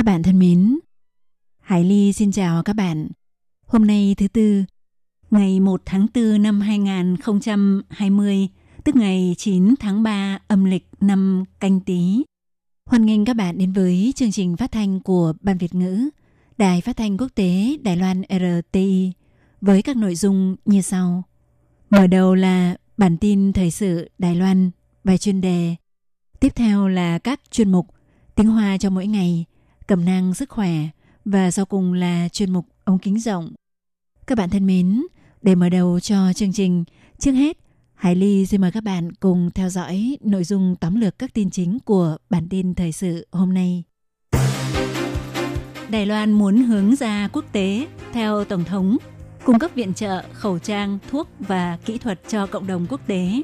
Các bạn thân mến, Hải Ly xin chào các bạn. Hôm nay thứ Tư, ngày 1 tháng 4 năm 2020, tức ngày 9 tháng 3 âm lịch năm canh tí. Hoan nghênh các bạn đến với chương trình phát thanh của Ban Việt ngữ, Đài Phát thanh Quốc tế Đài Loan RTI với các nội dung như sau. Mở đầu là bản tin thời sự Đài Loan, bài chuyên đề. Tiếp theo là các chuyên mục tiếng Hoa cho mỗi ngày, cẩm nang sức khỏe và sau cùng là chuyên mục ống kính rộng. Các bạn thân mến, để mở đầu cho chương trình, trước hết, Hải Ly xin mời các bạn cùng theo dõi nội dung tóm lược các tin chính của bản tin thời sự hôm nay. Đài Loan muốn hướng ra quốc tế theo Tổng thống, cung cấp viện trợ, khẩu trang, thuốc và kỹ thuật cho cộng đồng quốc tế.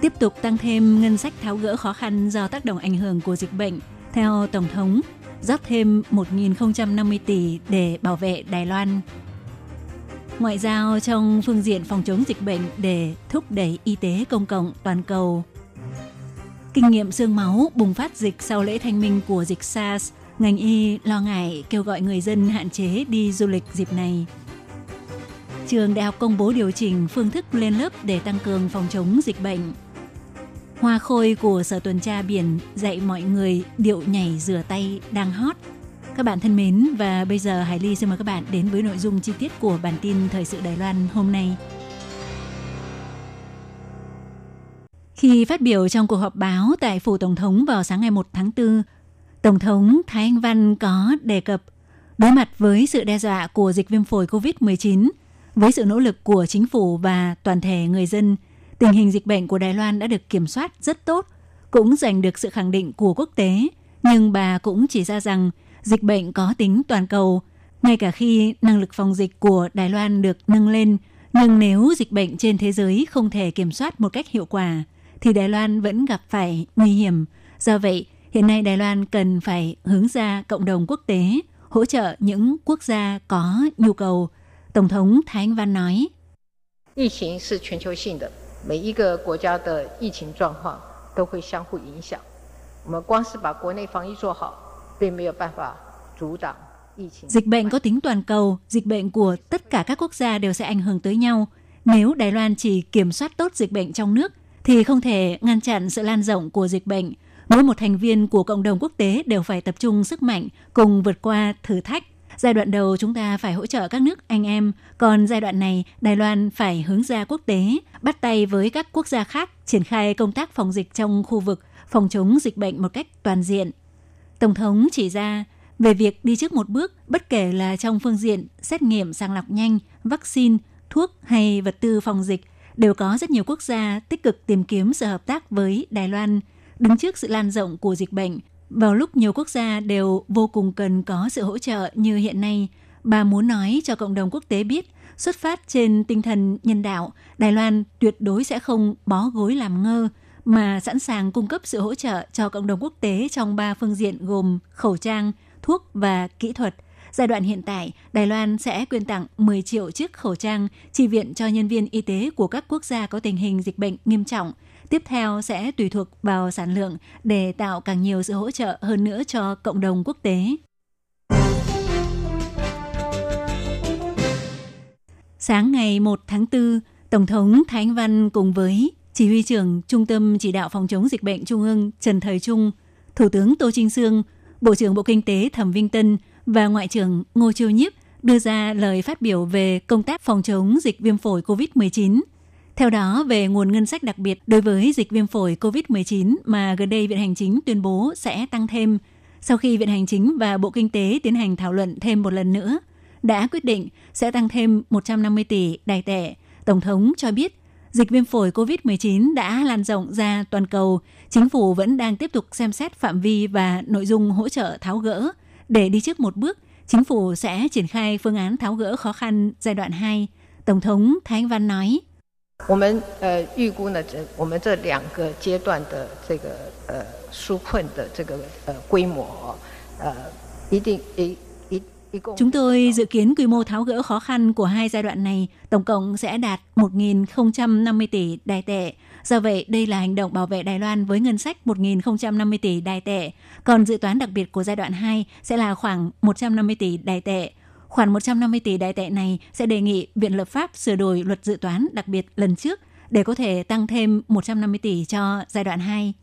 Tiếp tục tăng thêm ngân sách tháo gỡ khó khăn do tác động ảnh hưởng của dịch bệnh, theo Tổng thống, rót thêm 1.050 tỷ để bảo vệ Đài Loan. Ngoại giao trong phương diện phòng chống dịch bệnh để thúc đẩy y tế công cộng toàn cầu. Kinh nghiệm xương máu bùng phát dịch sau lễ thanh minh của dịch SARS, ngành y lo ngại kêu gọi người dân hạn chế đi du lịch dịp này. Trường đại học công bố điều chỉnh phương thức lên lớp để tăng cường phòng chống dịch bệnh. Hoa khôi của Sở Tuần tra Biển dạy mọi người điệu nhảy rửa tay đang hot. Các bạn thân mến, và bây giờ Hải Ly xin mời các bạn đến với nội dung chi tiết của bản tin Thời sự Đài Loan hôm nay. Khi phát biểu trong cuộc họp báo tại Phủ Tổng thống vào sáng ngày 1 tháng 4, Tổng thống Thái Anh Văn có đề cập đối mặt với sự đe dọa của dịch viêm phổi COVID-19, với sự nỗ lực của chính phủ và toàn thể người dân – tình hình dịch bệnh của Đài Loan đã được kiểm soát rất tốt, cũng giành được sự khẳng định của quốc tế. Nhưng bà cũng chỉ ra rằng dịch bệnh có tính toàn cầu, ngay cả khi năng lực phòng dịch của Đài Loan được nâng lên, nhưng nếu dịch bệnh trên thế giới không thể kiểm soát một cách hiệu quả, thì Đài Loan vẫn gặp phải nguy hiểm. Do vậy, hiện nay Đài Loan cần phải hướng ra cộng đồng quốc tế, hỗ trợ những quốc gia có nhu cầu. Tổng thống Thái Anh Văn nói. Dịch 每一个国家的疫情状况都会相互影响。我们光是把国内防疫做好，并没有办法阻挡疫情。 Dịch bệnh có tính toàn cầu, dịch bệnh của tất cả các quốc gia đều sẽ ảnh hưởng tới nhau. Nếu Đài Loan chỉ kiểm soát tốt dịch bệnh trong nước, thì không thể ngăn chặn sự lan rộng của dịch bệnh. Mỗi một thành viên của cộng đồng quốc tế đều phải tập trung sức mạnh cùng vượt qua thử thách. Giai đoạn đầu chúng ta phải hỗ trợ các nước anh em, còn giai đoạn này Đài Loan phải hướng ra quốc tế, bắt tay với các quốc gia khác triển khai công tác phòng dịch trong khu vực, phòng chống dịch bệnh một cách toàn diện. Tổng thống chỉ ra về việc đi trước một bước, bất kể là trong phương diện xét nghiệm sàng lọc nhanh, vaccine, thuốc hay vật tư phòng dịch, đều có rất nhiều quốc gia tích cực tìm kiếm sự hợp tác với Đài Loan, đứng trước sự lan rộng của dịch bệnh. Vào lúc nhiều quốc gia đều vô cùng cần có sự hỗ trợ như hiện nay, bà muốn nói cho cộng đồng quốc tế biết, xuất phát trên tinh thần nhân đạo, Đài Loan tuyệt đối sẽ không bó gối làm ngơ, mà sẵn sàng cung cấp sự hỗ trợ cho cộng đồng quốc tế trong ba phương diện gồm khẩu trang, thuốc và kỹ thuật. Giai đoạn hiện tại, Đài Loan sẽ quyên tặng 10 triệu chiếc khẩu trang chi viện cho nhân viên y tế của các quốc gia có tình hình dịch bệnh nghiêm trọng. Tiếp theo sẽ tùy thuộc vào sản lượng để tạo càng nhiều sự hỗ trợ hơn nữa cho cộng đồng quốc tế. Sáng ngày 1 tháng 4, Tổng thống Thái Anh Văn cùng với Chỉ huy trưởng Trung tâm Chỉ đạo Phòng chống dịch bệnh Trung ương Trần Thời Trung, Thủ tướng Tô Trinh Sương, Bộ trưởng Bộ Kinh tế Thẩm Vinh Tân và Ngoại trưởng Ngô Chiêu Nhiếp đưa ra lời phát biểu về công tác phòng chống dịch viêm phổi COVID-19. Theo đó, về nguồn ngân sách đặc biệt đối với dịch viêm phổi COVID-19 mà gần đây Viện Hành Chính tuyên bố sẽ tăng thêm, sau khi Viện Hành Chính và Bộ Kinh tế tiến hành thảo luận thêm một lần nữa, đã quyết định sẽ tăng thêm 150 tỷ đài tệ. Tổng thống cho biết Dịch viêm phổi COVID-19 đã lan rộng ra toàn cầu, chính phủ vẫn đang tiếp tục xem xét phạm vi và nội dung hỗ trợ tháo gỡ. Để đi trước một bước, chính phủ sẽ triển khai phương án tháo gỡ khó khăn giai đoạn 2. Tổng thống Thái Anh Văn nói 我们呃预估呢，这我们这两个阶段的这个呃纾困的这个呃规模，呃一定一 Chúng tôi dự kiến quy mô tháo gỡ khó khăn của hai giai đoạn này tổng cộng sẽ đạt 1.050 tỷ đài tệ. Do vậy, đây là hành động bảo vệ Đài Loan với ngân sách 1.050 tỷ đài tệ. Còn dự toán đặc biệt của giai đoạn 2 sẽ là khoảng 150 tỷ đài tệ. Khoản 150 tỷ đại tệ này sẽ đề nghị Viện Lập pháp sửa đổi luật dự toán đặc biệt lần trước để có thể tăng thêm 150 tỷ cho giai đoạn 2.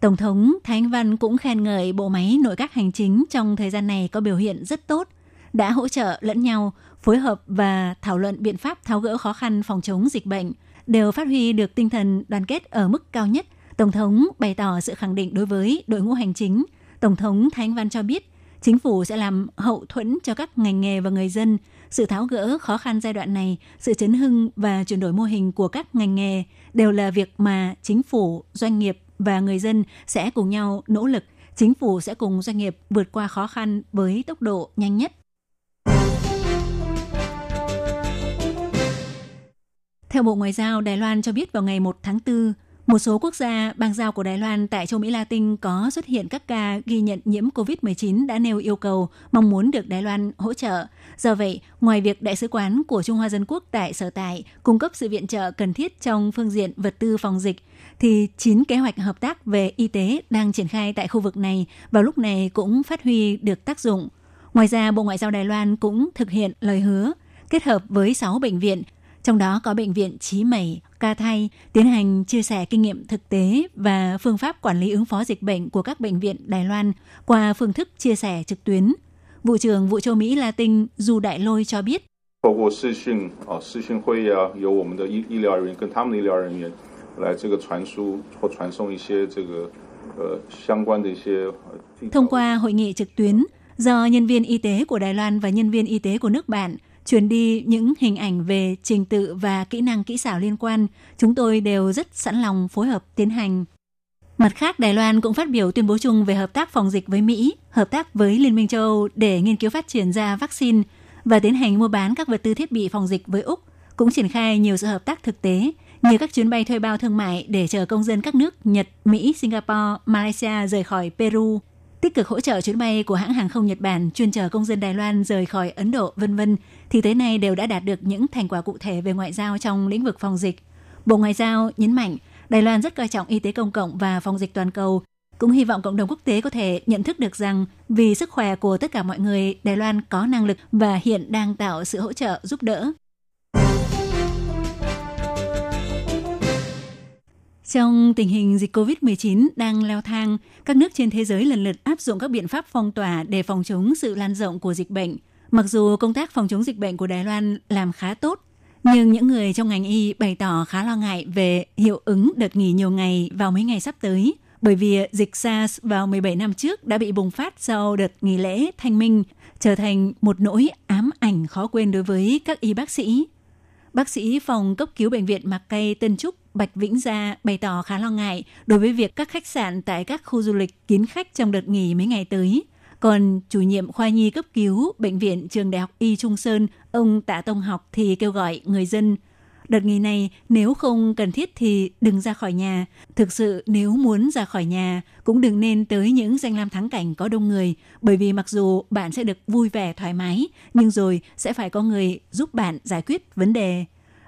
Tổng thống Thái Anh Văn cũng khen ngợi bộ máy nội các hành chính trong thời gian này có biểu hiện rất tốt, đã hỗ trợ lẫn nhau, phối hợp và thảo luận biện pháp tháo gỡ khó khăn phòng chống dịch bệnh, đều phát huy được tinh thần đoàn kết ở mức cao nhất. Tổng thống bày tỏ sự khẳng định đối với đội ngũ hành chính. Tổng thống Thái Anh Văn cho biết, chính phủ sẽ làm hậu thuẫn cho các ngành nghề và người dân. Sự tháo gỡ khó khăn giai đoạn này, sự chấn hưng và chuyển đổi mô hình của các ngành nghề đều là việc mà chính phủ, doanh nghiệp và người dân sẽ cùng nhau nỗ lực. Chính phủ sẽ cùng doanh nghiệp vượt qua khó khăn với tốc độ nhanh nhất. Theo Bộ Ngoại giao, Đài Loan cho biết vào ngày 1 tháng 4, một số quốc gia bang giao của Đài Loan tại châu Mỹ Latin có xuất hiện các ca ghi nhận nhiễm COVID-19 đã nêu yêu cầu mong muốn được Đài Loan hỗ trợ. Do vậy, ngoài việc Đại sứ quán của Trung Hoa Dân Quốc tại sở tại cung cấp sự viện trợ cần thiết trong phương diện vật tư phòng dịch, thì 9 kế hoạch hợp tác về y tế đang triển khai tại khu vực này vào lúc này cũng phát huy được tác dụng. Ngoài ra, Bộ Ngoại giao Đài Loan cũng thực hiện lời hứa kết hợp với 6 bệnh viện trong đó có bệnh viện Chí Mẩy, Ca Thay tiến hành chia sẻ kinh nghiệm thực tế và phương pháp quản lý ứng phó dịch bệnh của các bệnh viện Đài Loan qua phương thức chia sẻ trực tuyến. Vụ trưởng Vụ châu Mỹ Latin Du Đại Lôi cho biết. Thông qua hội nghị trực tuyến, do nhân viên y tế của Đài Loan và nhân viên y tế của nước bạn truyền đi những hình ảnh về trình tự và kỹ năng kỹ xảo liên quan, chúng tôi đều rất sẵn lòng phối hợp tiến hành. Mặt khác, Đài Loan cũng phát biểu tuyên bố chung về hợp tác phòng dịch với Mỹ, hợp tác với Liên minh châu Âu để nghiên cứu phát triển ra vaccine và tiến hành mua bán các vật tư thiết bị phòng dịch với Úc, cũng triển khai nhiều sự hợp tác thực tế như các chuyến bay thuê bao thương mại để chờ công dân các nước Nhật, Mỹ, Singapore, Malaysia rời khỏi Peru tích cực hỗ trợ chuyến bay của hãng hàng không Nhật Bản chuyên chở công dân Đài Loan rời khỏi Ấn Độ, vân vân, thì tới nay đều đã đạt được những thành quả cụ thể về ngoại giao trong lĩnh vực phòng dịch. Bộ Ngoại giao nhấn mạnh, Đài Loan rất coi trọng y tế công cộng và phòng dịch toàn cầu, cũng hy vọng cộng đồng quốc tế có thể nhận thức được rằng vì sức khỏe của tất cả mọi người, Đài Loan có năng lực và hiện đang tạo sự hỗ trợ giúp đỡ. Trong tình hình dịch COVID-19 đang leo thang, các nước trên thế giới lần lượt áp dụng các biện pháp phong tỏa để phòng chống sự lan rộng của dịch bệnh. Mặc dù công tác phòng chống dịch bệnh của Đài Loan làm khá tốt, nhưng những người trong ngành y bày tỏ khá lo ngại về hiệu ứng đợt nghỉ nhiều ngày vào mấy ngày sắp tới, bởi vì dịch SARS vào 17 năm trước đã bị bùng phát sau đợt nghỉ lễ thanh minh, trở thành một nỗi ám ảnh khó quên đối với các y bác sĩ. Bác sĩ phòng cấp cứu bệnh viện Mạc Cây Tân Trúc Bạch Vĩnh Gia bày tỏ khá lo ngại đối với việc các khách sạn tại các khu du lịch kín khách trong đợt nghỉ mấy ngày tới. Còn chủ nhiệm khoa nhi cấp cứu Bệnh viện Trường Đại học Y Trung Sơn, ông Tạ Tông Học thì kêu gọi người dân Đợt nghỉ này nếu không cần thiết thì đừng ra khỏi nhà. Thực sự nếu muốn ra khỏi nhà cũng đừng nên tới những danh lam thắng cảnh có đông người bởi vì mặc dù bạn sẽ được vui vẻ thoải mái nhưng rồi sẽ phải có người giúp bạn giải quyết vấn đề.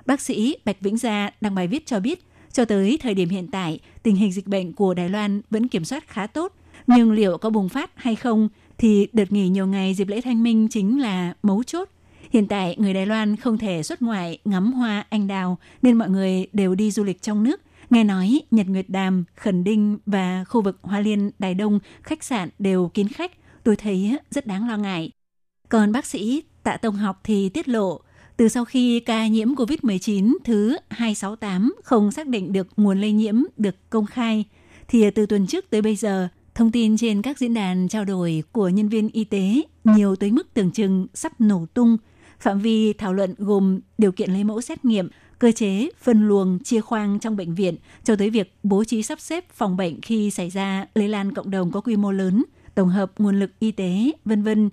Bác sĩ Bạch Vĩnh Gia đăng bài viết cho biết, cho tới thời điểm hiện tại, tình hình dịch bệnh của Đài Loan vẫn kiểm soát khá tốt, nhưng liệu có bùng phát hay không thì đợt nghỉ nhiều ngày dịp lễ thanh minh chính là mấu chốt. Hiện tại, người Đài Loan không thể xuất ngoại ngắm hoa anh đào nên mọi người đều đi du lịch trong nước. Nghe nói Nhật Nguyệt Đàm, Khẩn Đinh và khu vực Hoa Liên, Đài Đông, khách sạn đều kín khách. Tôi thấy rất đáng lo ngại. Còn bác sĩ Tạ Tông Học thì tiết lộ từ sau khi ca nhiễm COVID-19 thứ 268 không xác định được nguồn lây nhiễm được công khai, thì từ tuần trước tới bây giờ, thông tin trên các diễn đàn trao đổi của nhân viên y tế nhiều tới mức tưởng chừng sắp nổ tung. Phạm vi thảo luận gồm điều kiện lấy mẫu xét nghiệm, cơ chế phân luồng chia khoang trong bệnh viện cho tới việc bố trí sắp xếp phòng bệnh khi xảy ra lây lan cộng đồng có quy mô lớn, tổng hợp nguồn lực y tế, vân vân.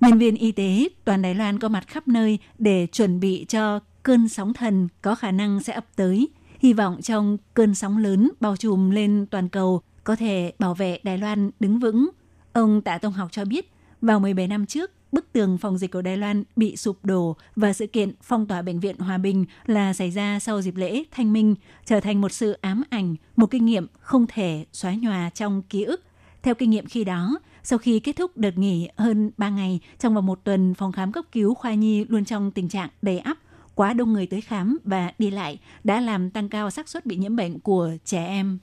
Nhân viên y tế toàn Đài Loan có mặt khắp nơi để chuẩn bị cho cơn sóng thần có khả năng sẽ ập tới. Hy vọng trong cơn sóng lớn bao trùm lên toàn cầu có thể bảo vệ Đài Loan đứng vững. Ông Tạ Tông Học cho biết, vào 17 năm trước, bức tường phòng dịch của Đài Loan bị sụp đổ và sự kiện phong tỏa bệnh viện Hòa Bình là xảy ra sau dịp lễ Thanh Minh, trở thành một sự ám ảnh, một kinh nghiệm không thể xóa nhòa trong ký ức. Theo kinh nghiệm khi đó, sau khi kết thúc đợt nghỉ hơn 3 ngày, trong vòng một tuần, phòng khám cấp cứu khoa nhi luôn trong tình trạng đầy ắp, quá đông người tới khám và đi lại đã làm tăng cao xác suất bị nhiễm bệnh của trẻ em.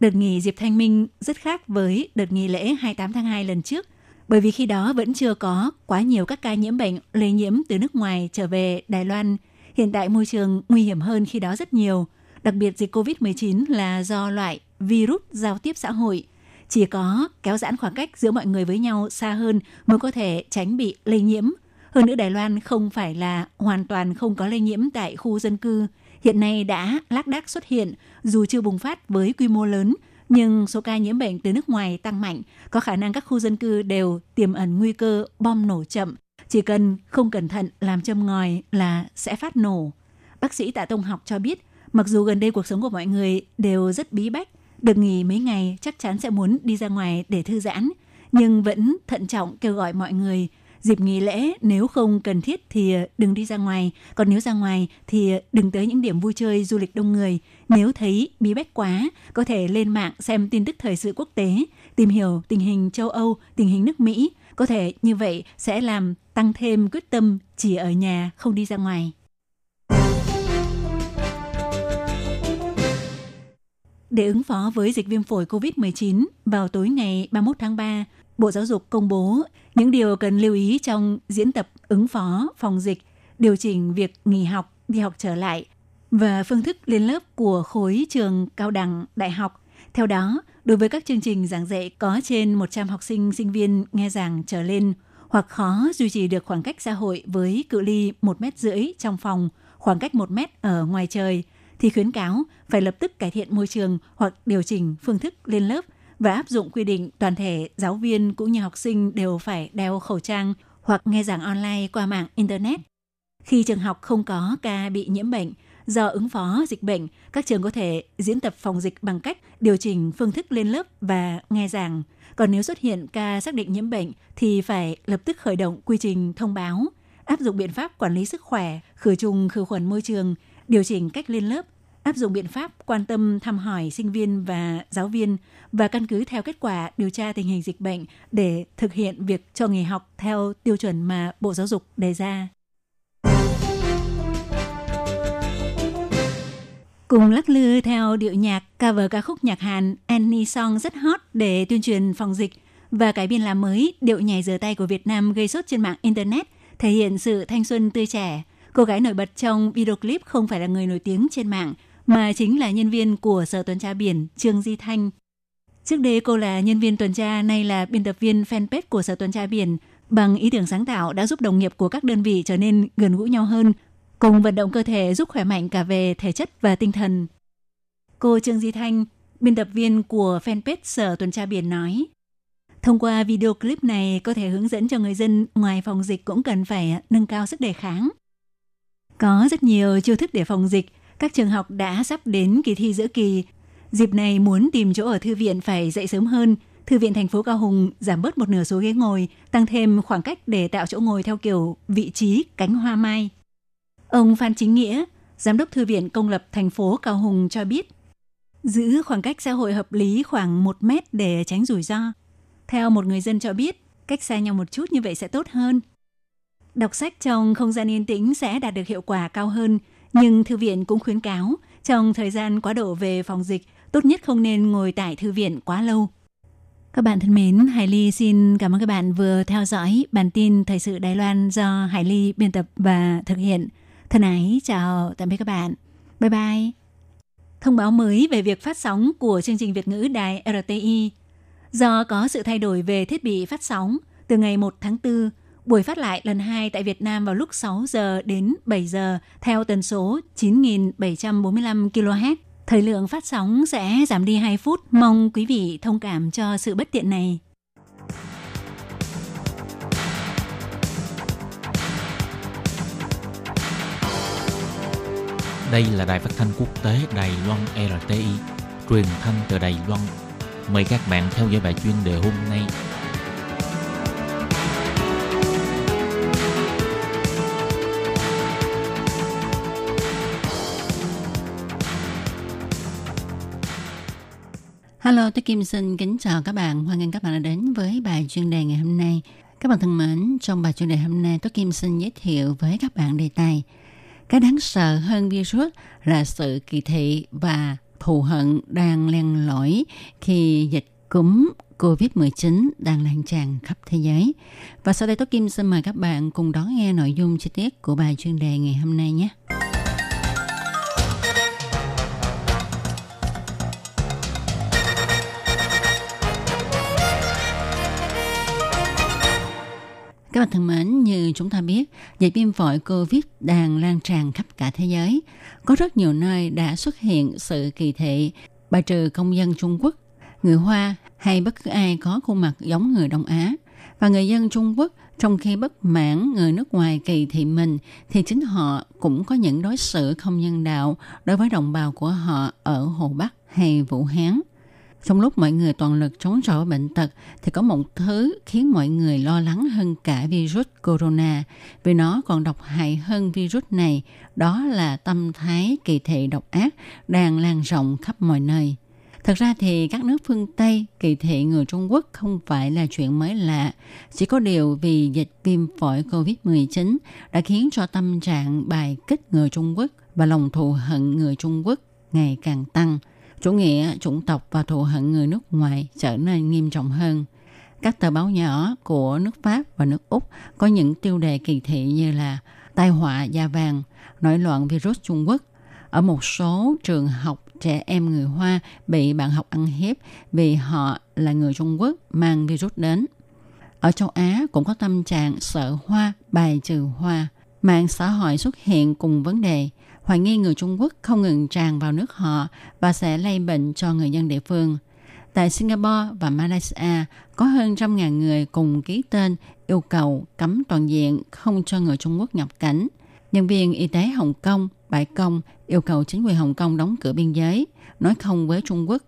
Đợt nghỉ dịp thanh minh rất khác với đợt nghỉ lễ 28 tháng 2 lần trước, bởi vì khi đó vẫn chưa có quá nhiều các ca nhiễm bệnh lây nhiễm từ nước ngoài trở về Đài Loan. Hiện tại môi trường nguy hiểm hơn khi đó rất nhiều. Đặc biệt dịch COVID-19 là do loại virus giao tiếp xã hội. Chỉ có kéo giãn khoảng cách giữa mọi người với nhau xa hơn mới có thể tránh bị lây nhiễm. Hơn nữa Đài Loan không phải là hoàn toàn không có lây nhiễm tại khu dân cư. Hiện nay đã lác đác xuất hiện, dù chưa bùng phát với quy mô lớn, nhưng số ca nhiễm bệnh từ nước ngoài tăng mạnh, có khả năng các khu dân cư đều tiềm ẩn nguy cơ bom nổ chậm. Chỉ cần không cẩn thận làm châm ngòi là sẽ phát nổ. Bác sĩ Tạ Tông Học cho biết, mặc dù gần đây cuộc sống của mọi người đều rất bí bách, được nghỉ mấy ngày chắc chắn sẽ muốn đi ra ngoài để thư giãn, nhưng vẫn thận trọng kêu gọi mọi người dịp nghỉ lễ nếu không cần thiết thì ờ, đừng đi ra ngoài, còn nếu ra ngoài thì ờ, đừng tới những điểm vui chơi du lịch đông người. Nếu thấy bí bách quá, có thể lên mạng xem tin tức thời sự quốc tế, tìm hiểu tình hình châu Âu, tình hình nước Mỹ. Có thể như vậy sẽ làm tăng thêm quyết tâm chỉ ở nhà không đi ra ngoài. Để ứng phó với dịch viêm phổi COVID-19, vào tối ngày 31 tháng 3, Bộ Giáo dục công bố những điều cần lưu ý trong diễn tập ứng phó phòng dịch, điều chỉnh việc nghỉ học, đi học trở lại và phương thức lên lớp của khối trường cao đẳng, đại học. Theo đó, đối với các chương trình giảng dạy có trên 100 học sinh, sinh viên nghe giảng trở lên hoặc khó duy trì được khoảng cách xã hội với cự ly 1 mét rưỡi trong phòng, khoảng cách 1 mét ở ngoài trời, thì khuyến cáo phải lập tức cải thiện môi trường hoặc điều chỉnh phương thức lên lớp – và áp dụng quy định toàn thể giáo viên cũng như học sinh đều phải đeo khẩu trang hoặc nghe giảng online qua mạng Internet. Khi trường học không có ca bị nhiễm bệnh, do ứng phó dịch bệnh, các trường có thể diễn tập phòng dịch bằng cách điều chỉnh phương thức lên lớp và nghe giảng. Còn nếu xuất hiện ca xác định nhiễm bệnh thì phải lập tức khởi động quy trình thông báo, áp dụng biện pháp quản lý sức khỏe, khử trùng khử khuẩn môi trường, điều chỉnh cách lên lớp, áp dụng biện pháp quan tâm thăm hỏi sinh viên và giáo viên và căn cứ theo kết quả điều tra tình hình dịch bệnh để thực hiện việc cho nghỉ học theo tiêu chuẩn mà Bộ Giáo dục đề ra. Cùng lắc lư theo điệu nhạc cover ca khúc nhạc Hàn Annie Song rất hot để tuyên truyền phòng dịch và cải biên làm mới điệu nhảy rửa tay của Việt Nam gây sốt trên mạng Internet, thể hiện sự thanh xuân tươi trẻ. Cô gái nổi bật trong video clip không phải là người nổi tiếng trên mạng, mà chính là nhân viên của Sở Tuần tra Biển Trương Di Thanh. Trước đây cô là nhân viên tuần tra, nay là biên tập viên fanpage của Sở Tuần tra Biển. Bằng ý tưởng sáng tạo đã giúp đồng nghiệp của các đơn vị trở nên gần gũi nhau hơn, cùng vận động cơ thể giúp khỏe mạnh cả về thể chất và tinh thần. Cô Trương Di Thanh, biên tập viên của fanpage Sở Tuần tra Biển nói, Thông qua video clip này có thể hướng dẫn cho người dân ngoài phòng dịch cũng cần phải nâng cao sức đề kháng. Có rất nhiều chiêu thức để phòng dịch, các trường học đã sắp đến kỳ thi giữa kỳ. Dịp này muốn tìm chỗ ở thư viện phải dậy sớm hơn. Thư viện thành phố Cao Hùng giảm bớt một nửa số ghế ngồi, tăng thêm khoảng cách để tạo chỗ ngồi theo kiểu vị trí cánh hoa mai. Ông Phan Chính Nghĩa, Giám đốc Thư viện Công lập thành phố Cao Hùng cho biết, giữ khoảng cách xã hội hợp lý khoảng 1 mét để tránh rủi ro. Theo một người dân cho biết, cách xa nhau một chút như vậy sẽ tốt hơn. Đọc sách trong không gian yên tĩnh sẽ đạt được hiệu quả cao hơn nhưng thư viện cũng khuyến cáo, trong thời gian quá độ về phòng dịch, tốt nhất không nên ngồi tại thư viện quá lâu. Các bạn thân mến, Hải Ly xin cảm ơn các bạn vừa theo dõi bản tin Thời sự Đài Loan do Hải Ly biên tập và thực hiện. Thân ái, chào tạm biệt các bạn. Bye bye. Thông báo mới về việc phát sóng của chương trình Việt ngữ đài RTI. Do có sự thay đổi về thiết bị phát sóng, từ ngày 1 tháng 4, Buổi phát lại lần 2 tại Việt Nam vào lúc 6 giờ đến 7 giờ theo tần số 9745 kHz. Thời lượng phát sóng sẽ giảm đi 2 phút. Mong quý vị thông cảm cho sự bất tiện này. Đây là đài phát thanh quốc tế Đài Loan RTI, truyền thanh từ Đài Loan. Mời các bạn theo dõi bài chuyên đề hôm nay. Hello, tôi Kim xin kính chào các bạn. Hoan nghênh các bạn đã đến với bài chuyên đề ngày hôm nay. Các bạn thân mến, trong bài chuyên đề hôm nay, tôi Kim xin giới thiệu với các bạn đề tài cái đáng sợ hơn virus là sự kỳ thị và thù hận đang len lỏi khi dịch cúm COVID-19 đang lan tràn khắp thế giới. Và sau đây tôi Kim xin mời các bạn cùng đón nghe nội dung chi tiết của bài chuyên đề ngày hôm nay nhé. Các bạn thân mến, như chúng ta biết, dịch viêm phổi COVID đang lan tràn khắp cả thế giới. Có rất nhiều nơi đã xuất hiện sự kỳ thị, bài trừ công dân Trung Quốc, người Hoa hay bất cứ ai có khuôn mặt giống người Đông Á. Và người dân Trung Quốc trong khi bất mãn người nước ngoài kỳ thị mình thì chính họ cũng có những đối xử không nhân đạo đối với đồng bào của họ ở Hồ Bắc hay Vũ Hán. Trong lúc mọi người toàn lực chống chọi bệnh tật thì có một thứ khiến mọi người lo lắng hơn cả virus corona vì nó còn độc hại hơn virus này, đó là tâm thái kỳ thị độc ác đang lan rộng khắp mọi nơi. Thật ra thì các nước phương Tây kỳ thị người Trung Quốc không phải là chuyện mới lạ. Chỉ có điều vì dịch viêm phổi COVID-19 đã khiến cho tâm trạng bài kích người Trung Quốc và lòng thù hận người Trung Quốc ngày càng tăng – chủ nghĩa chủng tộc và thù hận người nước ngoài trở nên nghiêm trọng hơn. Các tờ báo nhỏ của nước Pháp và nước Úc có những tiêu đề kỳ thị như là tai họa da vàng, nổi loạn virus Trung Quốc. Ở một số trường học, trẻ em người Hoa bị bạn học ăn hiếp vì họ là người Trung Quốc mang virus đến. Ở châu Á cũng có tâm trạng sợ Hoa, bài trừ Hoa. Mạng xã hội xuất hiện cùng vấn đề hoài nghi người Trung Quốc không ngừng tràn vào nước họ và sẽ lây bệnh cho người dân địa phương. Tại Singapore và Malaysia, có hơn trăm ngàn người cùng ký tên yêu cầu cấm toàn diện không cho người Trung Quốc nhập cảnh. Nhân viên y tế Hồng Kông, Bãi Công yêu cầu chính quyền Hồng Kông đóng cửa biên giới, nói không với Trung Quốc.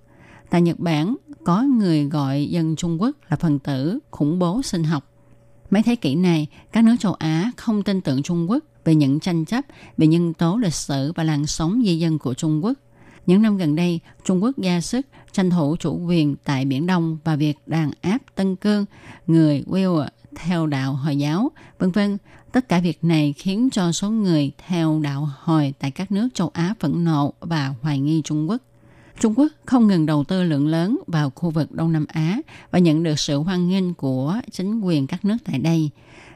Tại Nhật Bản, có người gọi dân Trung Quốc là phần tử khủng bố sinh học. Mấy thế kỷ này, các nước châu Á không tin tưởng Trung Quốc về những tranh chấp về nhân tố lịch sử và làn sóng di dân của Trung Quốc. Những năm gần đây, Trung Quốc ra sức tranh thủ chủ quyền tại Biển Đông và việc đàn áp Tân Cương, người Uyghur theo đạo Hồi giáo, vân vân. Tất cả việc này khiến cho số người theo đạo Hồi tại các nước châu Á phẫn nộ và hoài nghi Trung Quốc. Trung Quốc không ngừng đầu tư lượng lớn vào khu vực Đông Nam Á và nhận được sự hoan nghênh của chính quyền các nước tại đây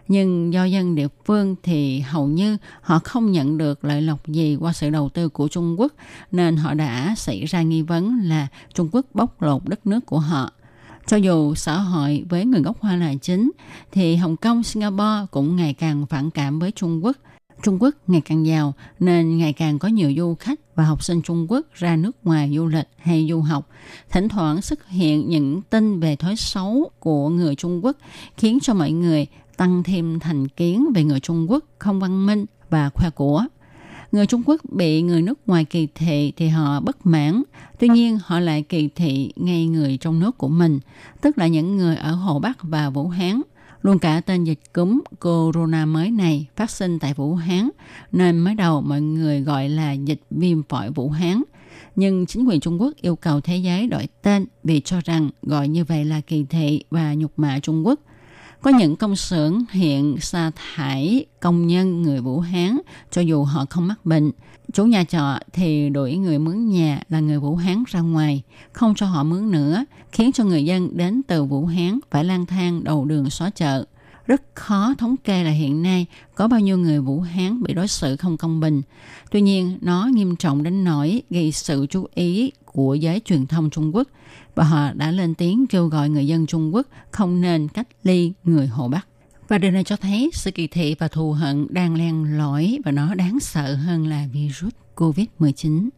nhưng do dân địa phương thì hầu như họ không nhận được lợi lộc gì qua sự đầu tư của Trung Quốc nên họ đã xảy ra nghi vấn là Trung Quốc bóc lột đất nước của họ. Cho dù xã hội với người gốc Hoa là chính, thì Hồng Kông, Singapore cũng ngày càng phản cảm với Trung Quốc. Trung Quốc ngày càng giàu nên ngày càng có nhiều du khách và học sinh Trung Quốc ra nước ngoài du lịch hay du học. Thỉnh thoảng xuất hiện những tin về thói xấu của người Trung Quốc khiến cho mọi người tăng thêm thành kiến về người Trung Quốc không văn minh và khoe của. Người Trung Quốc bị người nước ngoài kỳ thị thì họ bất mãn, tuy nhiên họ lại kỳ thị ngay người trong nước của mình, tức là những người ở Hồ Bắc và Vũ Hán. Luôn cả tên dịch cúm corona mới này phát sinh tại Vũ Hán, nên mới đầu mọi người gọi là dịch viêm phổi Vũ Hán. Nhưng chính quyền Trung Quốc yêu cầu thế giới đổi tên vì cho rằng gọi như vậy là kỳ thị và nhục mạ Trung Quốc – có những công xưởng hiện sa thải công nhân người Vũ Hán cho dù họ không mắc bệnh. Chủ nhà trọ thì đuổi người mướn nhà là người Vũ Hán ra ngoài, không cho họ mướn nữa, khiến cho người dân đến từ Vũ Hán phải lang thang đầu đường xó chợ. Rất khó thống kê là hiện nay có bao nhiêu người Vũ Hán bị đối xử không công bình. Tuy nhiên, nó nghiêm trọng đến nỗi gây sự chú ý của giới truyền thông Trung Quốc và họ đã lên tiếng kêu gọi người dân Trung Quốc không nên cách ly người Hồ Bắc. Và điều này cho thấy sự kỳ thị và thù hận đang len lỏi và nó đáng sợ hơn là virus COVID-19.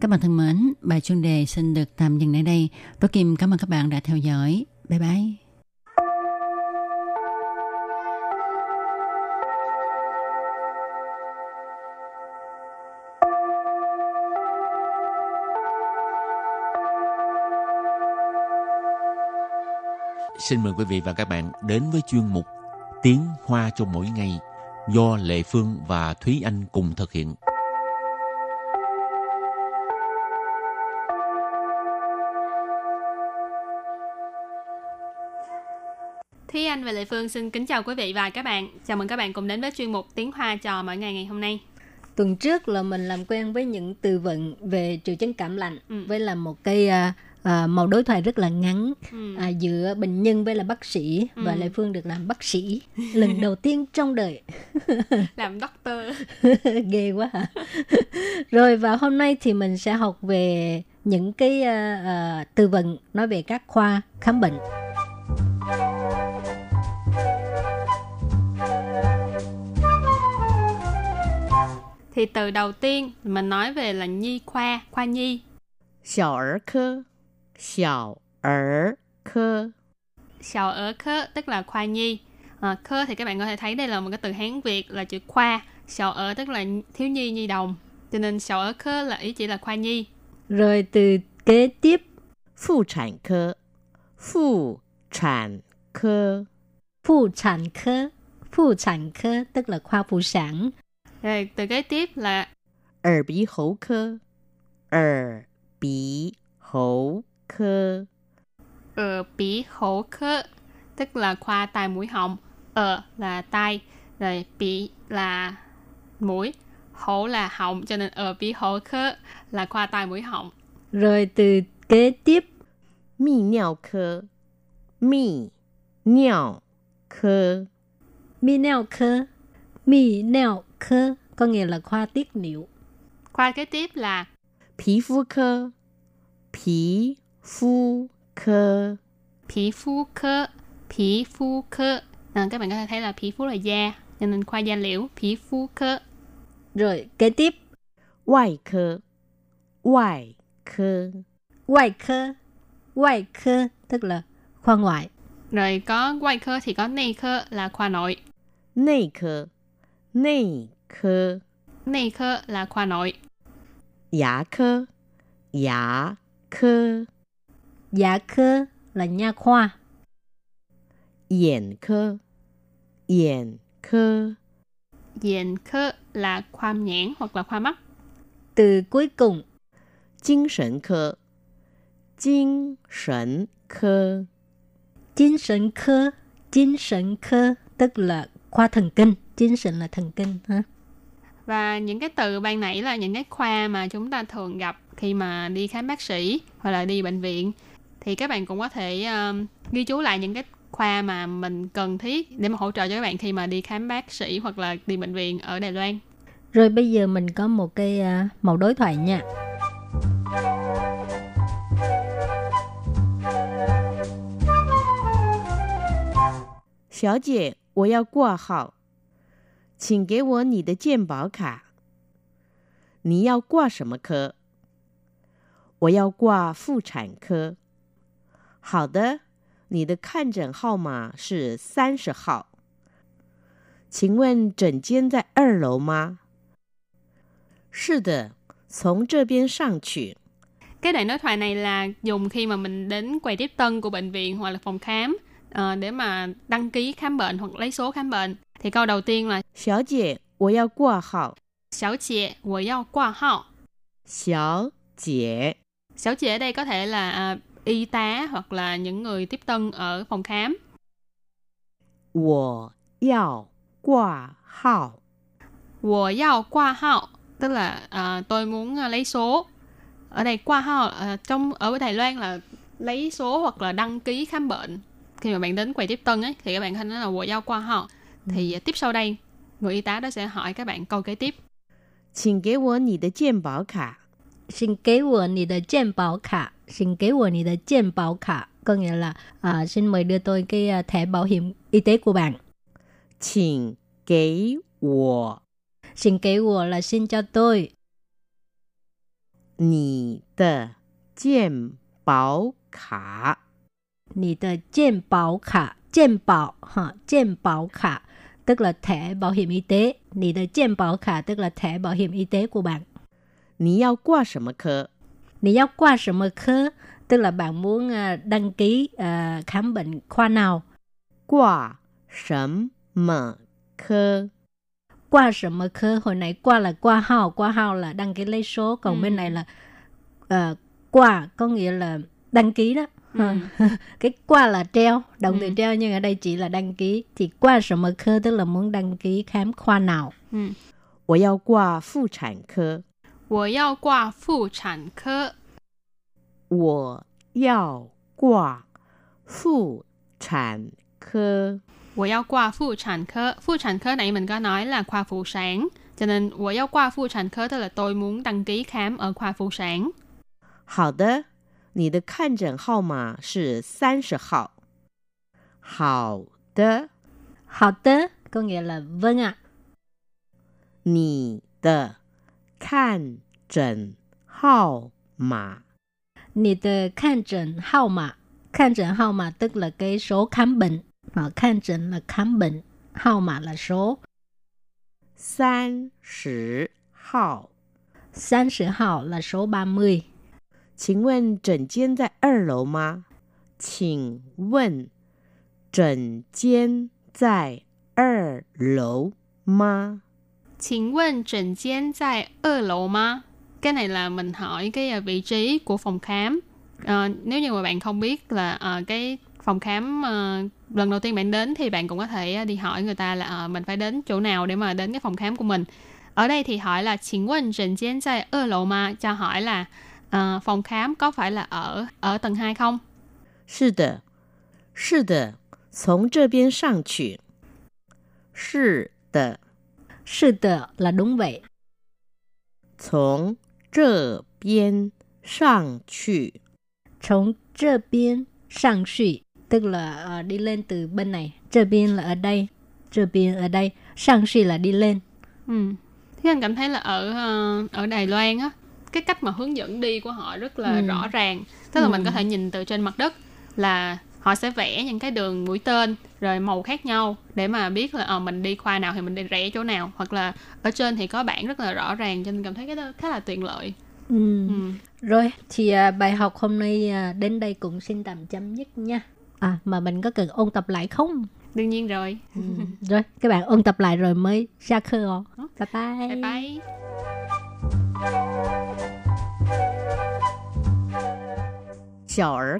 Các bạn thân mến, bài chuyên đề xin được tạm dừng tại đây. Tôi Kim cảm ơn các bạn đã theo dõi. Bye bye. Xin mời quý vị và các bạn đến với chuyên mục Tiếng Hoa cho mỗi ngày do Lệ Phương và Thúy Anh cùng thực hiện. Thúy Anh và Lệ Phương xin kính chào quý vị và các bạn. Chào mừng các bạn cùng đến với chuyên mục Tiếng Hoa trò mỗi ngày ngày hôm nay. Tuần trước là mình làm quen với những từ vựng về triệu chứng cảm lạnh Ừ. với là một cái à, à, màu đối thoại rất là ngắn Ừ. à, giữa bệnh nhân với là bác sĩ và Ừ. Lệ Phương được làm bác sĩ lần đầu tiên trong đời Làm doctor. ghê quá hả rồi và hôm nay thì mình sẽ học về những cái à, à, từ vựng nói về các khoa khám bệnh Thì từ đầu tiên mình nói về là nhi khoa, khoa nhi. 小儿科， 小儿科， Sào ở khơ tức là khoa nhi. À, khơ thì các bạn có thể thấy đây là một cái từ Hán Việt là chữ khoa. Sào ở tức là thiếu nhi nhi đồng. Cho nên sào ở khơ là ý chỉ là khoa nhi. rồi từ kế tiếp 妇产科，妇产科， phụ sản科phụ sản科tức là khoa phụ sản Rồi từ kế tiếp là 耳鼻喉科，耳鼻喉 科， ờ bỉ hổ khơ tức là khoa tai mũi họng. Ờ là tai, rồi bỉ là mũi, hổ là họng cho nên ờ bỉ hổ khơ là khoa tai mũi họng. rồi từ kế tiếp 泌尿科，泌尿科， mi neo科 mi neo科có nghĩa là khoa tiết niệu Khoa kế tiếp là 皮 肤科，皮肤科， Phỉ phu khơ, phỉ phu khơ. À, các bạn có thể thấy là phỉ phu là da, cho nên khoa da liễu, phỉ phu khơ. rồi kế tiếp 外科，外科， ngoại科ngoại科tức là khoa ngoại Rồi có ngoại khơ thì có内khơ là khoa nội. 内科，内科， 内khơ là khoa nội. 牙科，牙科， dạ科là nha khoa 眼科，眼科， Diện khơ là khoa nhãn hoặc là khoa mắt. từ cuối cùng 精神科，精神科， 精神科精神科tức là khoa thần kinh精神là thần kinh ha Và những cái từ ban nãy là những cái khoa mà chúng ta thường gặp khi mà đi khám bác sĩ hoặc là đi bệnh viện. Thì các bạn cũng có thể um, ghi chú lại những cái khoa mà mình cần thiết để mà hỗ trợ cho các bạn khi mà đi khám bác sĩ hoặc là đi bệnh viện ở Đài Loan. rồi bây giờ mình có một cái à, mẫu đối thoại nha 小姐，我要挂号，请给我你的健保卡。你要挂什么科？我要挂妇产科。 好的，你的看诊号码是三十号。请问诊间在二楼吗？是的，从这边上去。 Cái đoạn đối thoại này là dùng khi mà mình đến quầy tiếp tân của bệnh viện hoặc là phòng khám ờ, để mà đăng ký khám bệnh hoặc lấy số khám bệnh. Thì câu đầu tiên là 小姐，我要挂号。 Xảo chị, 我要挂号. 小姐， Xảo chị ở đây có thể là à, y tá hoặc là những người tiếp tân ở phòng khám. 我要挂号。 Wo yao qua hao tức là à, tôi muốn à, lấy số. Ở đây qua hao à, trong ở Đài Loan là lấy số hoặc là đăng ký khám bệnh. Khi mà bạn đến quầy tiếp tân ấy thì các bạn có thể nói là wo yao qua hao. Thì à, tiếp sau đây người y tá đó sẽ hỏi các bạn câu kế tiếp. 请给我你的健保卡。请给我你的健保卡 请给我你的健保卡có nghĩa là à, xin mời đưa tôi cái à, thẻ bảo hiểm y tế của bạn 请给我 Xin kế của là xin cho tôi 你的健保卡。 Nì tờ健保卡 健bảo ha,健bảo卡 Tức là thẻ bảo hiểm y tế Nì tờ健保卡tức là thẻ bảo hiểm y tế của bạn 你要挂什么科？ Nì giao qua什么科 Tức là bạn muốn à, đăng ký à, khám bệnh khoa nào 挂什么科？ qua什么科hồi nãy qua là qua hao qua hao là đăng ký lấy số còn Ừ. bên này là ờ, qua có nghĩa là đăng ký đó Ừ. cái qua là treo động từ Ừ. treo nhưng ở đây chỉ là đăng ký thì qua什么科 tức là muốn đăng ký khám khoa nào 嗯，我要挂妇产科。 我要挂妇产科。我要挂妇产科。我要挂妇产科. Phụ sản科nãy mình có nói là khoa phụ sản. Cho nên 我要挂妇产科 tức là tôi muốn đăng ký khám ở khoa phụ sản. 好的，你的看诊号码是三十号。好的， hào tớ có nghĩa là vâng ạ 你的 看诊号码 Nì tờ khan trần hao mạ Khan trần hao mạ tức là cái số khám bệnh Mà khan trần là khám bệnh Hao mạ là số 三十号。 San sử hao là số 30请问诊间在二楼吗？请问诊间在二楼吗？ 请问诊间在二楼吗? Cái này là mình hỏi cái à, vị trí của phòng khám. Ờ, nếu như mà bạn không biết là ờ, cái phòng khám ờ, lần đầu tiên bạn đến thì bạn cũng có thể ờ, đi hỏi người ta là ờ, mình phải đến chỗ nào để mà đến cái phòng khám của mình. Ở đây thì hỏi là 请问诊间在二楼吗? Cho hỏi là ờ, phòng khám có phải là ở ở tầng 2 không? 是的，是的，从这边上去。是的， Sư tờ là đúng vậy 从这边上去。 Trong这边sang suy Tức là ờ, đi lên từ bên này这边là ở đây这边ở đây Sang suy là đi lên Ừ. Thế anh cảm thấy là ở ờ, ở Đài Loan á cái cách mà hướng dẫn đi của họ rất là Ừ. rõ ràng. Tức là Ừ. mình có thể nhìn từ trên mặt đất là họ sẽ vẽ những cái đường mũi tên rồi màu khác nhau để mà biết là à, mình đi khoa nào thì mình đi rẽ chỗ nào. Hoặc là ở trên thì có bảng rất là rõ ràng cho nên cảm thấy cái đó khá là tiện lợi. Ừ. Ừ. rồi thì à, bài học hôm nay à, đến đây cũng xin tạm chấm dứt nha. À mà mình có cần ôn tập lại không? Đương nhiên rồi. Ừ. rồi các bạn ôn tập lại rồi mới ra khơ ờ. bye bye. Bye bye. Chào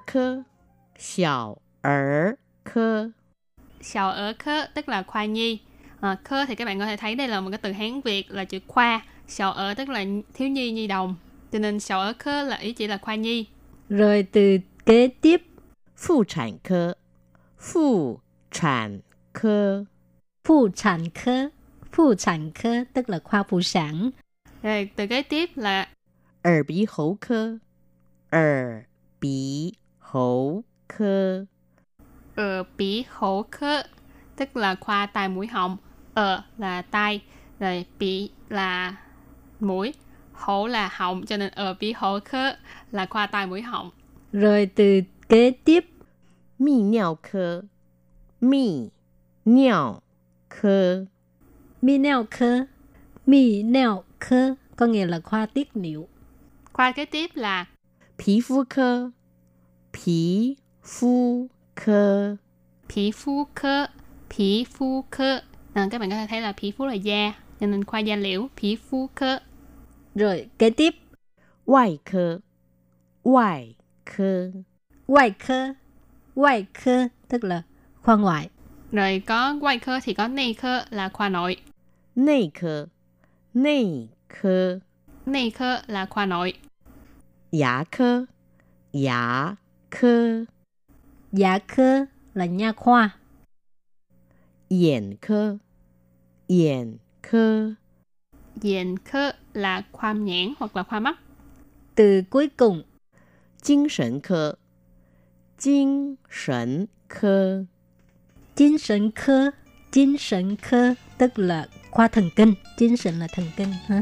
小儿科， Sào ở khơ tức là khoa nhi. À, khơ thì các bạn có thể thấy đây là một cái từ Hán Việt là chữ khoa. Sào ở tức là thiếu nhi nhi đồng. Cho nên sào ở khơ là ý chỉ là khoa nhi. Rồi từ kế tiếp 妇产科，妇产科， Phụ sản科Phụ sản科tức là khoa phụ sản Rồi từ kế tiếp là 耳鼻喉科，耳鼻喉 科， ở bí hổ khơ tức là khoa tai mũi họng. Ở là tai, rồi bị là mũi, hổ là họng cho nên ở bí hổ khơ là khoa tai mũi họng. Rồi từ kế tiếp 泌尿科，泌尿科， Mi neo khơ Mi neo khơ có nghĩa là khoa tiết niệu Khoa kế tiếp là 皮肤科，皮 肤科， Phí phu khơ, phí phu khơ. À, các bạn có thể thấy là phí phu là da, cho nên khoa da liễu, phí phu khơ. Rồi kế tiếp 外科，外科， Ngoại khơ Ngoại khơ tức là khoa ngoại Rồi có quay khơ thì có内khơ là khoa nội. 内科，内科， 内khơ là khoa nội. 牙科，牙科， Dạ khơ là nha khoa 眼科，眼科， Diện khơ là khoa nhãn hoặc là khoa mắt. Từ cuối cùng 精神科，精神科， 精神科 Chính神科 tức là khoa thần kinh, chính神là thần kinh ha.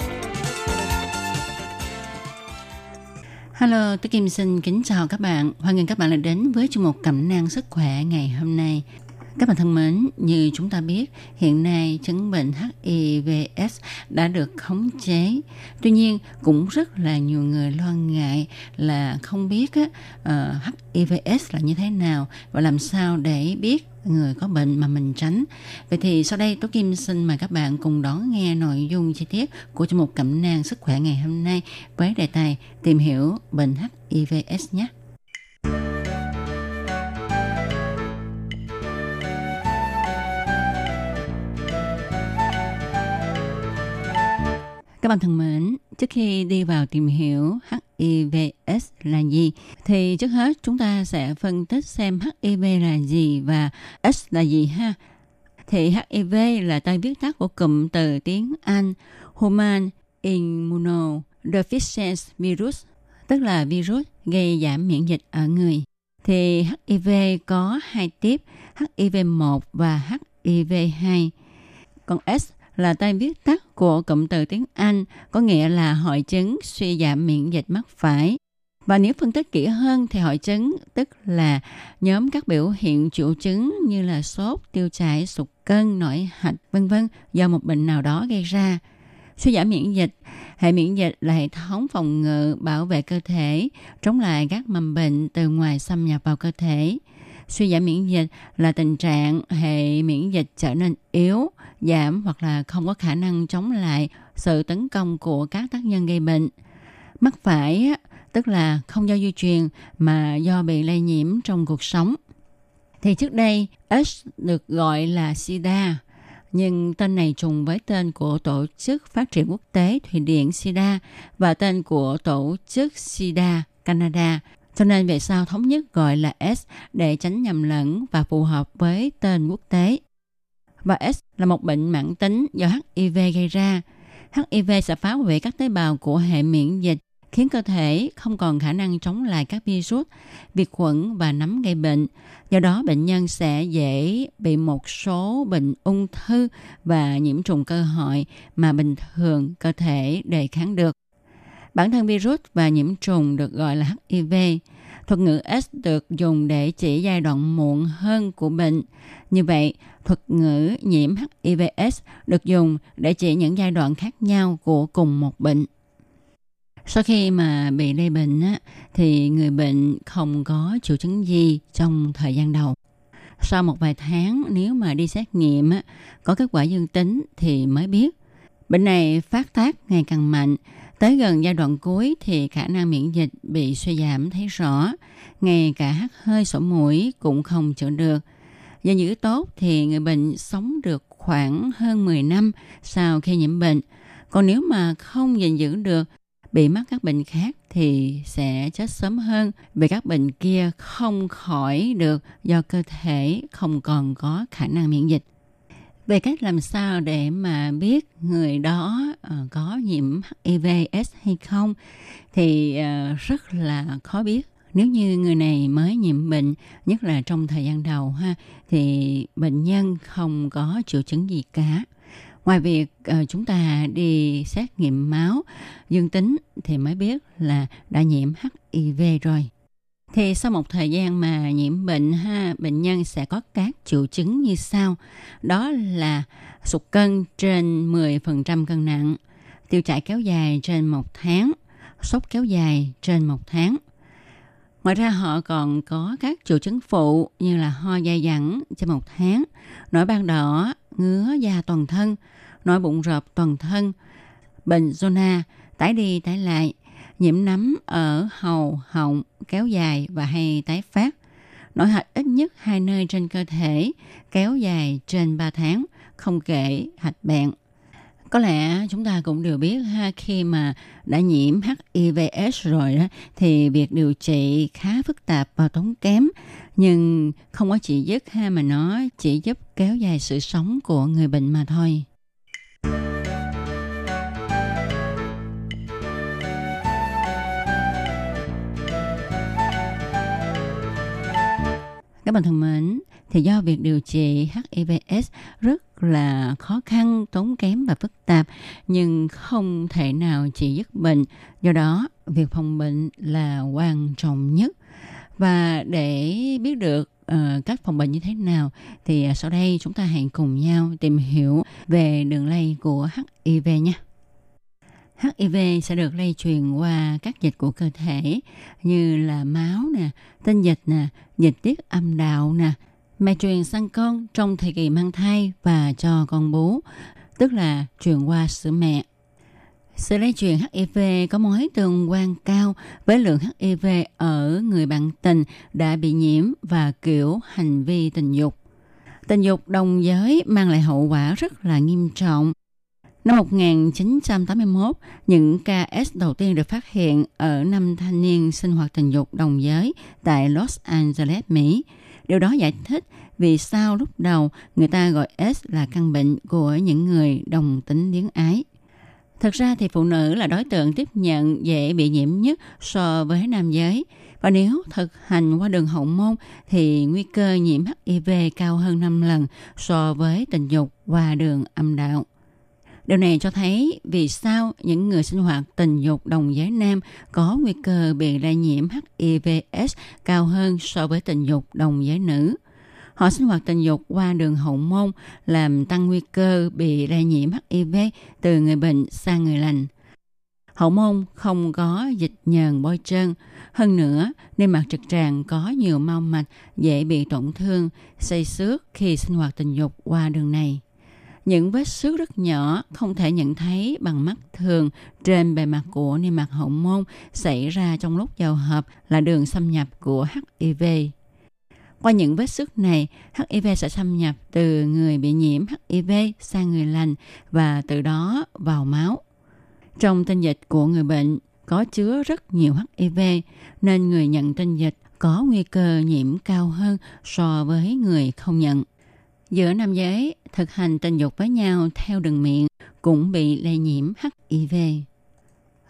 Hello, tôi Kim xin kính chào các bạn. Hoan nghênh các bạn đã đến với chương mục cẩm nang sức khỏe ngày hôm nay. Các bạn thân mến, như chúng ta biết, hiện nay chứng bệnh HIVS đã được khống chế. Tuy nhiên, cũng rất là nhiều người lo ngại là không biết uh, ờ, HIVS là như thế nào và làm sao để biết người có bệnh mà mình tránh. Vậy thì sau đây Tố Kim xin mời các bạn cùng đón nghe nội dung chi tiết của chương mục cẩm nang sức khỏe ngày hôm nay với đề tài tìm hiểu bệnh HIVS nhé. Các bạn thân mến, trước khi đi vào tìm hiểu HIVS là gì, thì trước hết chúng ta sẽ phân tích xem HIV là gì và S là gì ha. Thì HIV là tên viết tắt của cụm từ tiếng Anh Human Immunodeficiency Virus, tức là virus gây giảm miễn dịch ở người. Thì HIV có hai tiếp, HIV1 và HIV2. Còn S là tên viết tắt của cụm từ tiếng Anh có nghĩa là hội chứng suy giảm miễn dịch mắc phải. Và nếu phân tích kỹ hơn thì hội chứng tức là nhóm các biểu hiện triệu chứng như là sốt, tiêu chảy, sụt cân, nổi hạch, vân vân do một bệnh nào đó gây ra. Suy giảm miễn dịch, hệ miễn dịch là hệ thống phòng ngự bảo vệ cơ thể chống lại các mầm bệnh từ ngoài xâm nhập vào cơ thể. Suy giảm miễn dịch là tình trạng hệ miễn dịch trở nên yếu, giảm hoặc là không có khả năng chống lại sự tấn công của các tác nhân gây bệnh. Mắc phải tức là không do di truyền mà do bị lây nhiễm trong cuộc sống. Thì trước đây S được gọi là SIDA, nhưng tên này trùng với tên của Tổ chức Phát triển Quốc tế Thụy Điển SIDA và tên của Tổ chức SIDA Canada. Cho nên về sau thống nhất gọi là S để tránh nhầm lẫn và phù hợp với tên quốc tế và S là một bệnh mãn tính do HIV gây ra. HIV sẽ phá hủy các tế bào của hệ miễn dịch, khiến cơ thể không còn khả năng chống lại các virus, vi khuẩn và nấm gây bệnh. Do đó, bệnh nhân sẽ dễ bị một số bệnh ung thư và nhiễm trùng cơ hội mà bình thường cơ thể đề kháng được. Bản thân virus và nhiễm trùng được gọi là HIV. Thuật ngữ S được dùng để chỉ giai đoạn muộn hơn của bệnh. Như vậy, thuật ngữ nhiễm HIVS được dùng để chỉ những giai đoạn khác nhau của cùng một bệnh. Sau khi mà bị lây bệnh á, thì người bệnh không có triệu chứng gì trong thời gian đầu. Sau một vài tháng nếu mà đi xét nghiệm á, có kết quả dương tính thì mới biết. Bệnh này phát tác ngày càng mạnh, tới gần giai đoạn cuối thì khả năng miễn dịch bị suy giảm thấy rõ, ngay cả hắt hơi sổ mũi cũng không chữa được – do giữ tốt thì người bệnh sống được khoảng hơn 10 năm sau khi nhiễm bệnh. Còn nếu mà không gìn giữ được, bị mắc các bệnh khác thì sẽ chết sớm hơn vì các bệnh kia không khỏi được do cơ thể không còn có khả năng miễn dịch. Về cách làm sao để mà biết người đó ờ, có nhiễm HIV/S hay không thì ờ, rất là khó biết nếu như người này mới nhiễm bệnh nhất là trong thời gian đầu ha thì bệnh nhân không có triệu chứng gì cả Ngoài việc uh, chúng ta đi xét nghiệm máu dương tính thì mới biết là đã nhiễm HIV rồi. Thì sau một thời gian mà nhiễm bệnh ha, bệnh nhân sẽ có các triệu chứng như sau. Đó là sụt cân trên 10% cân nặng, tiêu chảy kéo dài trên một tháng, sốt kéo dài trên một tháng. Ngoài ra họ còn có các triệu chứng phụ như là ho dai dẳng trên một tháng, nổi ban đỏ, ngứa da toàn thân, nổi bụng rộp toàn thân, bệnh zona, tái đi tái lại, nhiễm nấm ở hầu, họng, kéo dài và hay tái phát, nổi hạch ít nhất hai nơi trên cơ thể, kéo dài trên 3 tháng, không kể hạch bẹn. Có lẽ chúng ta cũng đều biết ha khi mà đã nhiễm HIVS rồi đó thì việc điều trị khá phức tạp và tốn kém nhưng không có chỉ dứt ha mà nó chỉ giúp kéo dài sự sống của người bệnh mà thôi. Các bạn thân mến, thì do việc điều trị HIVS rất là khó khăn, tốn kém và phức tạp, nhưng không thể nào trị dứt bệnh. Do đó, việc phòng bệnh là quan trọng nhất. Và để biết được uh, cách phòng bệnh như thế nào thì ờ, sau đây chúng ta hãy cùng nhau tìm hiểu về đường lây của HIV nha. HIV sẽ được lây truyền qua các dịch của cơ thể như là máu nè, tinh dịch nè, dịch tiết âm đạo nè, mẹ truyền sang con trong thời kỳ mang thai và cho con bú, tức là truyền qua sữa mẹ. Sự lây truyền HIV có mối tương quan cao với lượng HIV ở người bạn tình đã bị nhiễm và kiểu hành vi tình dục. Tình dục đồng giới mang lại hậu quả rất là nghiêm trọng. Năm 1981, những ca S đầu tiên được phát hiện ở năm thanh niên sinh hoạt tình dục đồng giới tại Los Angeles, Mỹ. Điều đó giải thích vì sao lúc đầu người ta gọi S là căn bệnh của những người đồng tính luyến ái. Thực ra thì phụ nữ là đối tượng tiếp nhận dễ bị nhiễm nhất so với nam giới. Và nếu thực hành qua đường hậu môn thì nguy cơ nhiễm HIV cao hơn 5 lần so với tình dục qua đường âm đạo. Điều này cho thấy vì sao những người sinh hoạt tình dục đồng giới nam có nguy cơ bị lây nhiễm HIVS cao hơn so với tình dục đồng giới nữ. Họ sinh hoạt tình dục qua đường hậu môn làm tăng nguy cơ bị lây nhiễm HIV từ người bệnh sang người lành. Hậu môn không có dịch nhờn bôi trơn. Hơn nữa, nên mặt trực tràng có nhiều mau mạch dễ bị tổn thương, xây xước khi sinh hoạt tình dục qua đường này. Những vết xước rất nhỏ không thể nhận thấy bằng mắt thường trên bề mặt của niêm mạc hậu môn xảy ra trong lúc giao hợp là đường xâm nhập của HIV. Qua những vết xước này, HIV sẽ xâm nhập từ người bị nhiễm HIV sang người lành và từ đó vào máu. Trong tinh dịch của người bệnh có chứa rất nhiều HIV nên người nhận tinh dịch có nguy cơ nhiễm cao hơn so với người không nhận. Giữa nam giới thực hành tình dục với nhau theo đường miệng cũng bị lây nhiễm HIV.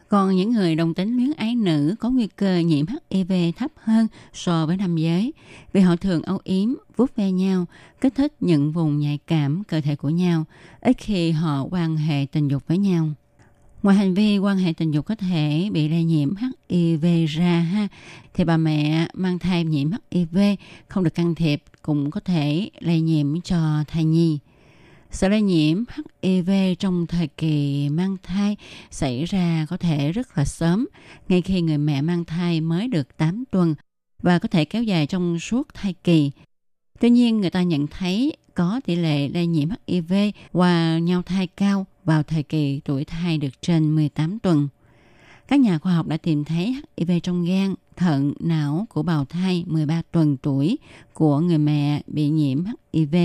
Còn những người đồng tính luyến ái nữ có nguy cơ nhiễm HIV thấp hơn so với nam giới vì họ thường âu yếm, vuốt ve nhau, kích thích những vùng nhạy cảm cơ thể của nhau, ít khi họ quan hệ tình dục với nhau. Ngoài hành vi quan hệ tình dục có thể bị lây nhiễm HIV ra ha, thì bà mẹ mang thai nhiễm HIV không được can thiệp cũng có thể lây nhiễm cho thai nhi. Sự lây nhiễm HIV trong thời kỳ mang thai xảy ra có thể rất là sớm, ngay khi người mẹ mang thai mới được 8 tuần và có thể kéo dài trong suốt thai kỳ. Tuy nhiên, người ta nhận thấy có tỷ lệ lây nhiễm HIV qua nhau thai cao vào thời kỳ tuổi thai được trên 18 tuần. Các nhà khoa học đã tìm thấy HIV trong gan, thận, não của bào thai 13 tuần tuổi của người mẹ bị nhiễm HIV.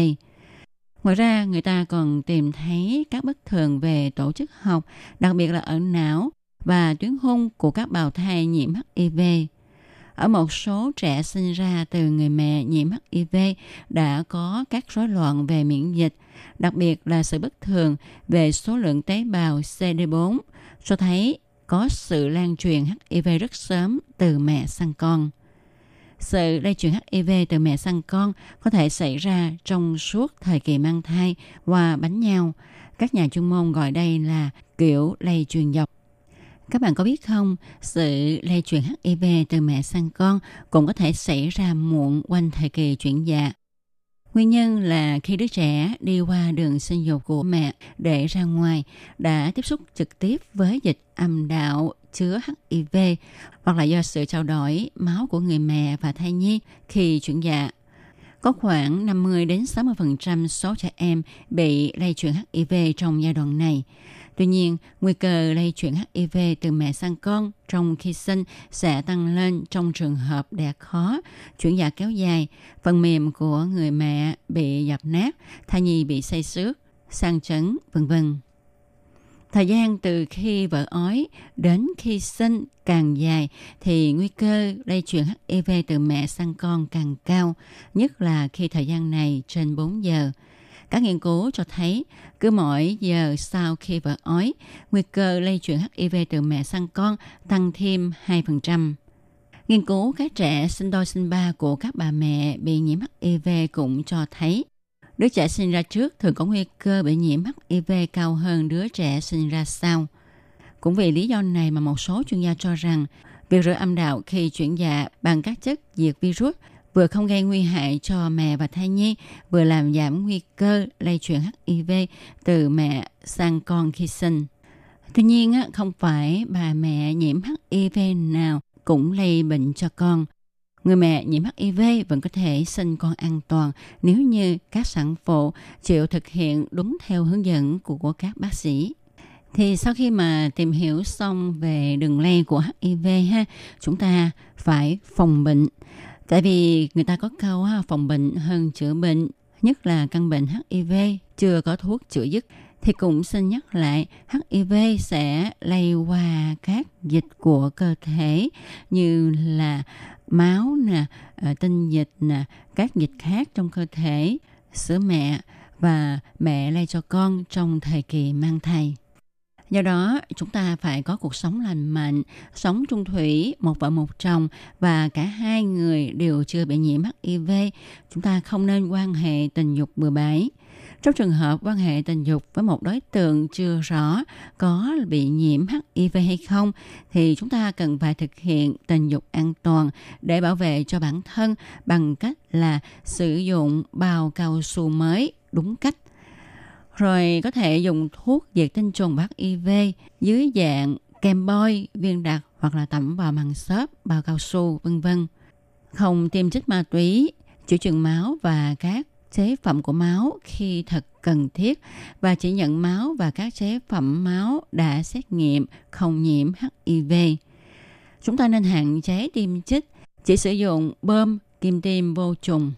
Ngoài ra, người ta còn tìm thấy các bất thường về tổ chức học, đặc biệt là ở não và tuyến hung của các bào thai nhiễm HIV. Ở một số trẻ sinh ra từ người mẹ nhiễm HIV đã có các rối loạn về miễn dịch, đặc biệt là sự bất thường về số lượng tế bào CD4, cho thấy có sự lan truyền HIV rất sớm từ mẹ sang con. Sự lây truyền HIV từ mẹ sang con có thể xảy ra trong suốt thời kỳ mang thai qua bánh nhau Các nhà chuyên môn gọi đây là kiểu lây truyền dọc. Các bạn có biết không, sự lây truyền HIV từ mẹ sang con cũng có thể xảy ra muộn quanh thời kỳ chuyển dạ. Nguyên nhân là khi đứa trẻ đi qua đường sinh dục của mẹ để ra ngoài đã tiếp xúc trực tiếp với dịch âm đạo chứa HIV hoặc là do sự trao đổi máu của người mẹ và thai nhi khi chuyển dạ. Có khoảng 50 đến 60% số trẻ em bị lây truyền HIV trong giai đoạn này. Tuy nhiên, nguy cơ lây chuyển HIV từ mẹ sang con trong khi sinh sẽ tăng lên trong trường hợp đẻ khó, chuyển dạ kéo dài, phần mềm của người mẹ bị dập nát, thai nhi bị say xước, sang chấn, vân vân. Thời gian từ khi vợ ói đến khi sinh càng dài thì nguy cơ lây truyền HIV từ mẹ sang con càng cao, nhất là khi thời gian này trên 4 giờ. Các nghiên cứu cho thấy cứ mỗi giờ sau khi vợ ói, nguy cơ lây truyền HIV từ mẹ sang con tăng thêm 2%. Nghiên cứu các trẻ sinh đôi sinh ba của các bà mẹ bị nhiễm HIV cũng cho thấy đứa trẻ sinh ra trước thường có nguy cơ bị nhiễm HIV cao hơn đứa trẻ sinh ra sau. Cũng vì lý do này mà một số chuyên gia cho rằng việc rửa âm đạo khi chuyển dạ bằng các chất diệt virus vừa không gây nguy hại cho mẹ và thai nhi, vừa làm giảm nguy cơ lây truyền HIV từ mẹ sang con khi sinh. Tuy nhiên, không phải bà mẹ nhiễm HIV nào cũng lây bệnh cho con. Người mẹ nhiễm HIV vẫn có thể sinh con an toàn nếu như các sản phụ chịu thực hiện đúng theo hướng dẫn của các bác sĩ. Thì sau khi mà tìm hiểu xong về đường lây của HIV ha, chúng ta phải phòng bệnh. Tại vì người ta có câu phòng bệnh hơn chữa bệnh, nhất là căn bệnh HIV chưa có thuốc chữa dứt thì cũng xin nhắc lại HIV sẽ lây qua các dịch của cơ thể như là máu nè, ờ, tinh dịch nè, các dịch khác trong cơ thể, sữa mẹ và mẹ lây cho con trong thời kỳ mang thai. Do đó, chúng ta phải có cuộc sống lành mạnh, sống chung thủy, một vợ một chồng và cả hai người đều chưa bị nhiễm HIV. Chúng ta không nên quan hệ tình dục bừa bãi. Trong trường hợp quan hệ tình dục với một đối tượng chưa rõ có bị nhiễm HIV hay không thì chúng ta cần phải thực hiện tình dục an toàn để bảo vệ cho bản thân bằng cách là sử dụng bao cao su mới đúng cách rồi có thể dùng thuốc diệt tinh trùng bắt IV dưới dạng kem bôi, viên đặc hoặc là tẩm vào màng xốp, bao cao su, vân vân. Không tiêm chích ma túy, chữa trường máu và các chế phẩm của máu khi thật cần thiết và chỉ nhận máu và các chế phẩm máu đã xét nghiệm không nhiễm HIV. Chúng ta nên hạn chế tiêm chích, chỉ sử dụng bơm kim tiêm vô trùng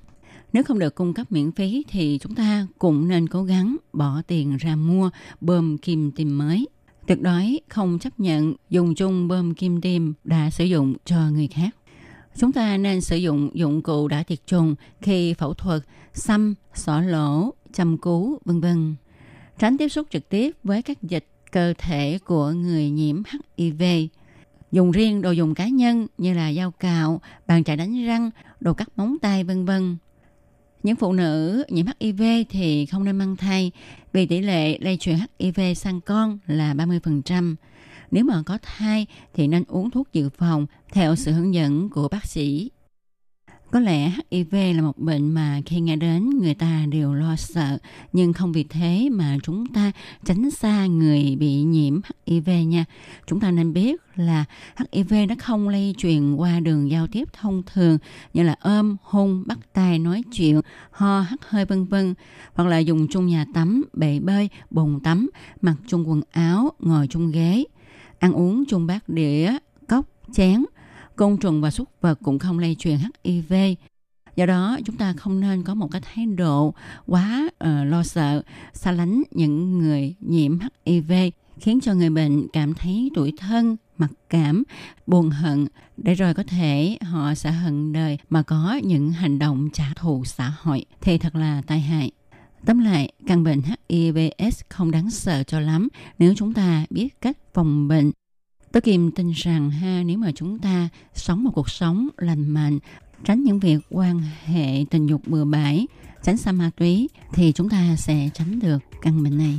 nếu không được cung cấp miễn phí thì chúng ta cũng nên cố gắng bỏ tiền ra mua bơm kim tiêm mới. Tuyệt đối không chấp nhận dùng chung bơm kim tiêm đã sử dụng cho người khác. Chúng ta nên sử dụng dụng cụ đã tiệt trùng khi phẫu thuật, xăm, xỏ lỗ, châm cứu, vân vân. Tránh tiếp xúc trực tiếp với các dịch cơ thể của người nhiễm HIV. Dùng riêng đồ dùng cá nhân như là dao cạo, bàn chải đánh răng, đồ cắt móng tay vân vân những phụ nữ nhiễm HIV thì không nên mang thai vì tỷ lệ lây truyền HIV sang con là 30%. Nếu mà có thai thì nên uống thuốc dự phòng theo sự hướng dẫn của bác sĩ. Có lẽ HIV là một bệnh mà khi nghe đến người ta đều lo sợ, nhưng không vì thế mà chúng ta tránh xa người bị nhiễm HIV nha. Chúng ta nên biết là HIV nó không lây truyền qua đường giao tiếp thông thường như là ôm, hôn, bắt tay, nói chuyện, ho, hắt hơi vân vân, hoặc là dùng chung nhà tắm, bể bơi, bồn tắm, mặc chung quần áo, ngồi chung ghế, ăn uống chung bát đĩa, cốc, chén – côn trùng và súc vật cũng không lây truyền HIV. Do đó, chúng ta không nên có một cái thái độ quá uh, lo sợ, xa lánh những người nhiễm HIV, khiến cho người bệnh cảm thấy tủi thân, mặc cảm, buồn hận, để rồi có thể họ sẽ hận đời mà có những hành động trả thù xã hội thì thật là tai hại. Tóm lại, căn bệnh HIVS không đáng sợ cho lắm nếu chúng ta biết cách phòng bệnh Tôi kìm tin rằng ha nếu mà chúng ta sống một cuộc sống lành mạnh, tránh những việc quan hệ tình dục bừa bãi, tránh xa ma túy thì chúng ta sẽ tránh được căn bệnh này.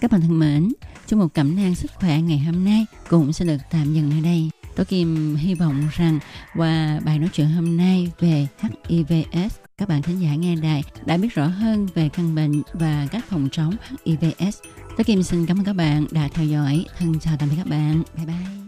Các bạn thân mến, chương một cẩm nang sức khỏe ngày hôm nay cũng sẽ được tạm dừng nơi đây. Tôi Kim hy vọng rằng qua bài nói chuyện hôm nay về HIVS, các bạn thính giả nghe đài đã biết rõ hơn về căn bệnh và cách phòng chống HIVS. Tôi Kim xin cảm ơn các bạn đã theo dõi. Thân chào tạm biệt các bạn. Bye bye.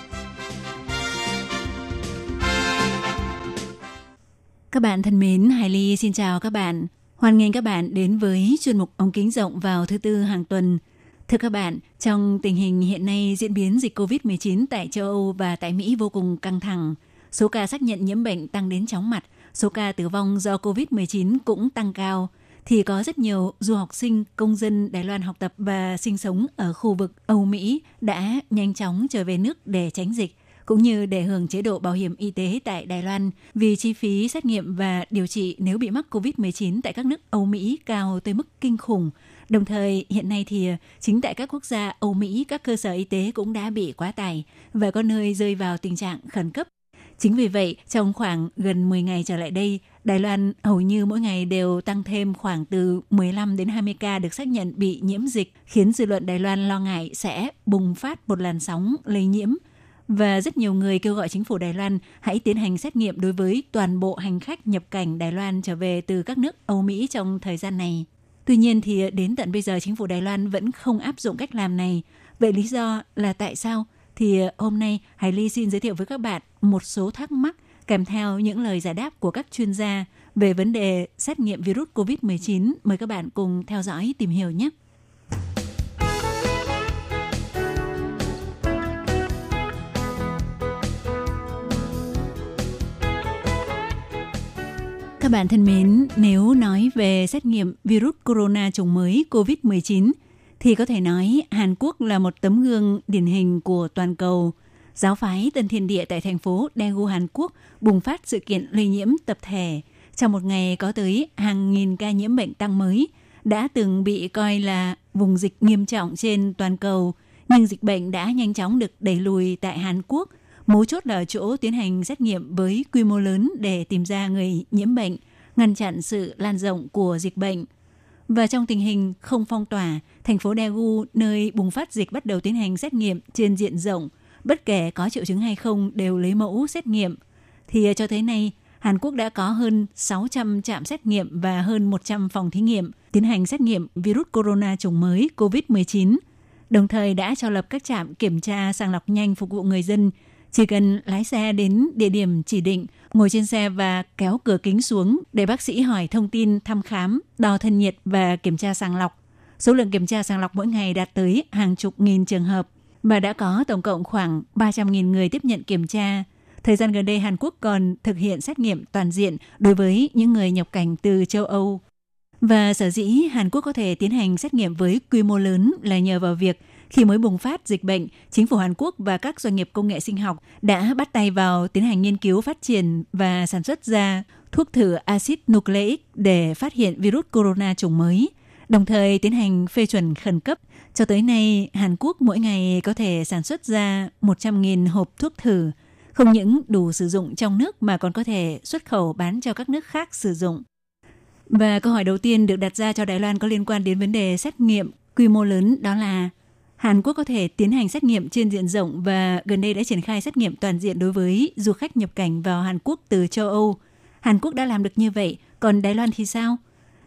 Các bạn thân mến, Hải Ly xin chào các bạn. Hoan nghênh các bạn đến với chuyên mục ống kính rộng vào thứ tư hàng tuần. Thưa các bạn, trong tình hình hiện nay diễn biến dịch COVID-19 tại châu Âu và tại Mỹ vô cùng căng thẳng, số ca xác nhận nhiễm bệnh tăng đến chóng mặt, số ca tử vong do COVID-19 cũng tăng cao, thì có rất nhiều du học sinh, công dân Đài Loan học tập và sinh sống ở khu vực Âu Mỹ đã nhanh chóng trở về nước để tránh dịch cũng như để hưởng chế độ bảo hiểm y tế tại Đài Loan vì chi phí xét nghiệm và điều trị nếu bị mắc COVID-19 tại các nước Âu Mỹ cao tới mức kinh khủng. Đồng thời, hiện nay thì ờ, chính tại các quốc gia Âu Mỹ, các cơ sở y tế cũng đã bị quá tải và có nơi rơi vào tình trạng khẩn cấp. Chính vì vậy, trong khoảng gần 10 ngày trở lại đây, Đài Loan hầu như mỗi ngày đều tăng thêm khoảng từ 15 đến 20 ca được xác nhận bị nhiễm dịch, khiến dư luận Đài Loan lo ngại sẽ bùng phát một làn sóng lây nhiễm và rất nhiều người kêu gọi chính phủ Đài Loan hãy tiến hành xét nghiệm đối với toàn bộ hành khách nhập cảnh Đài Loan trở về từ các nước Âu Mỹ trong thời gian này. Tuy nhiên thì đến tận bây giờ chính phủ Đài Loan vẫn không áp dụng cách làm này. Vậy lý do là tại sao? Thì hôm nay, Hải Ly xin giới thiệu với các bạn một số thắc mắc kèm theo những lời giải đáp của các chuyên gia về vấn đề xét nghiệm virus COVID-19. Mời các bạn cùng theo dõi tìm hiểu nhé. Các bạn thân mến, nếu nói về xét nghiệm virus corona chủng mới COVID-19 thì có thể nói Hàn Quốc là một tấm gương điển hình của toàn cầu. Giáo phái Tân Thiên Địa tại thành phố Daegu, Hàn Quốc bùng phát sự kiện lây nhiễm tập thể. Trong một ngày có tới hàng nghìn ca nhiễm bệnh tăng mới, đã từng bị coi là vùng dịch nghiêm trọng trên toàn cầu, nhưng dịch bệnh đã nhanh chóng được đẩy lùi tại Hàn Quốc. Mấu chốt là ở chỗ tiến hành xét nghiệm với quy mô lớn để tìm ra người nhiễm bệnh, ngăn chặn sự lan rộng của dịch bệnh. Và trong tình hình không phong tỏa, thành phố Daegu, nơi bùng phát dịch bắt đầu tiến hành xét nghiệm trên diện rộng, bất kể có triệu chứng hay không đều lấy mẫu xét nghiệm. Thì à, cho tới nay, Hàn Quốc đã có hơn 600 trạm xét nghiệm và hơn 100 phòng thí nghiệm tiến hành xét nghiệm virus corona chủng mới COVID-19, đồng thời đã cho lập các trạm kiểm tra sàng lọc nhanh phục vụ người dân. Chỉ cần lái xe đến địa điểm chỉ định, ngồi trên xe và kéo cửa kính xuống để bác sĩ hỏi thông tin thăm khám, đo thân nhiệt và kiểm tra sàng lọc. Số lượng kiểm tra sàng lọc mỗi ngày đạt tới hàng chục nghìn trường hợp và đã có tổng cộng khoảng 300.000 người tiếp nhận kiểm tra. Thời gian gần đây, Hàn Quốc còn thực hiện xét nghiệm toàn diện đối với những người nhập cảnh từ châu Âu. Và sở dĩ Hàn Quốc có thể tiến hành xét nghiệm với quy mô lớn là nhờ vào việc khi mới bùng phát dịch bệnh, chính phủ Hàn Quốc và các doanh nghiệp công nghệ sinh học đã bắt tay vào tiến hành nghiên cứu phát triển và sản xuất ra thuốc thử axit nucleic để phát hiện virus corona chủng mới, đồng thời tiến hành phê chuẩn khẩn cấp. Cho tới nay, Hàn Quốc mỗi ngày có thể sản xuất ra 100.000 hộp thuốc thử, không những đủ sử dụng trong nước mà còn có thể xuất khẩu bán cho các nước khác sử dụng. Và câu hỏi đầu tiên được đặt ra cho Đài Loan có liên quan đến vấn đề xét nghiệm quy mô lớn đó là Hàn Quốc có thể tiến hành xét nghiệm trên diện rộng và gần đây đã triển khai xét nghiệm toàn diện đối với du khách nhập cảnh vào Hàn Quốc từ châu Âu. Hàn Quốc đã làm được như vậy, còn Đài Loan thì sao?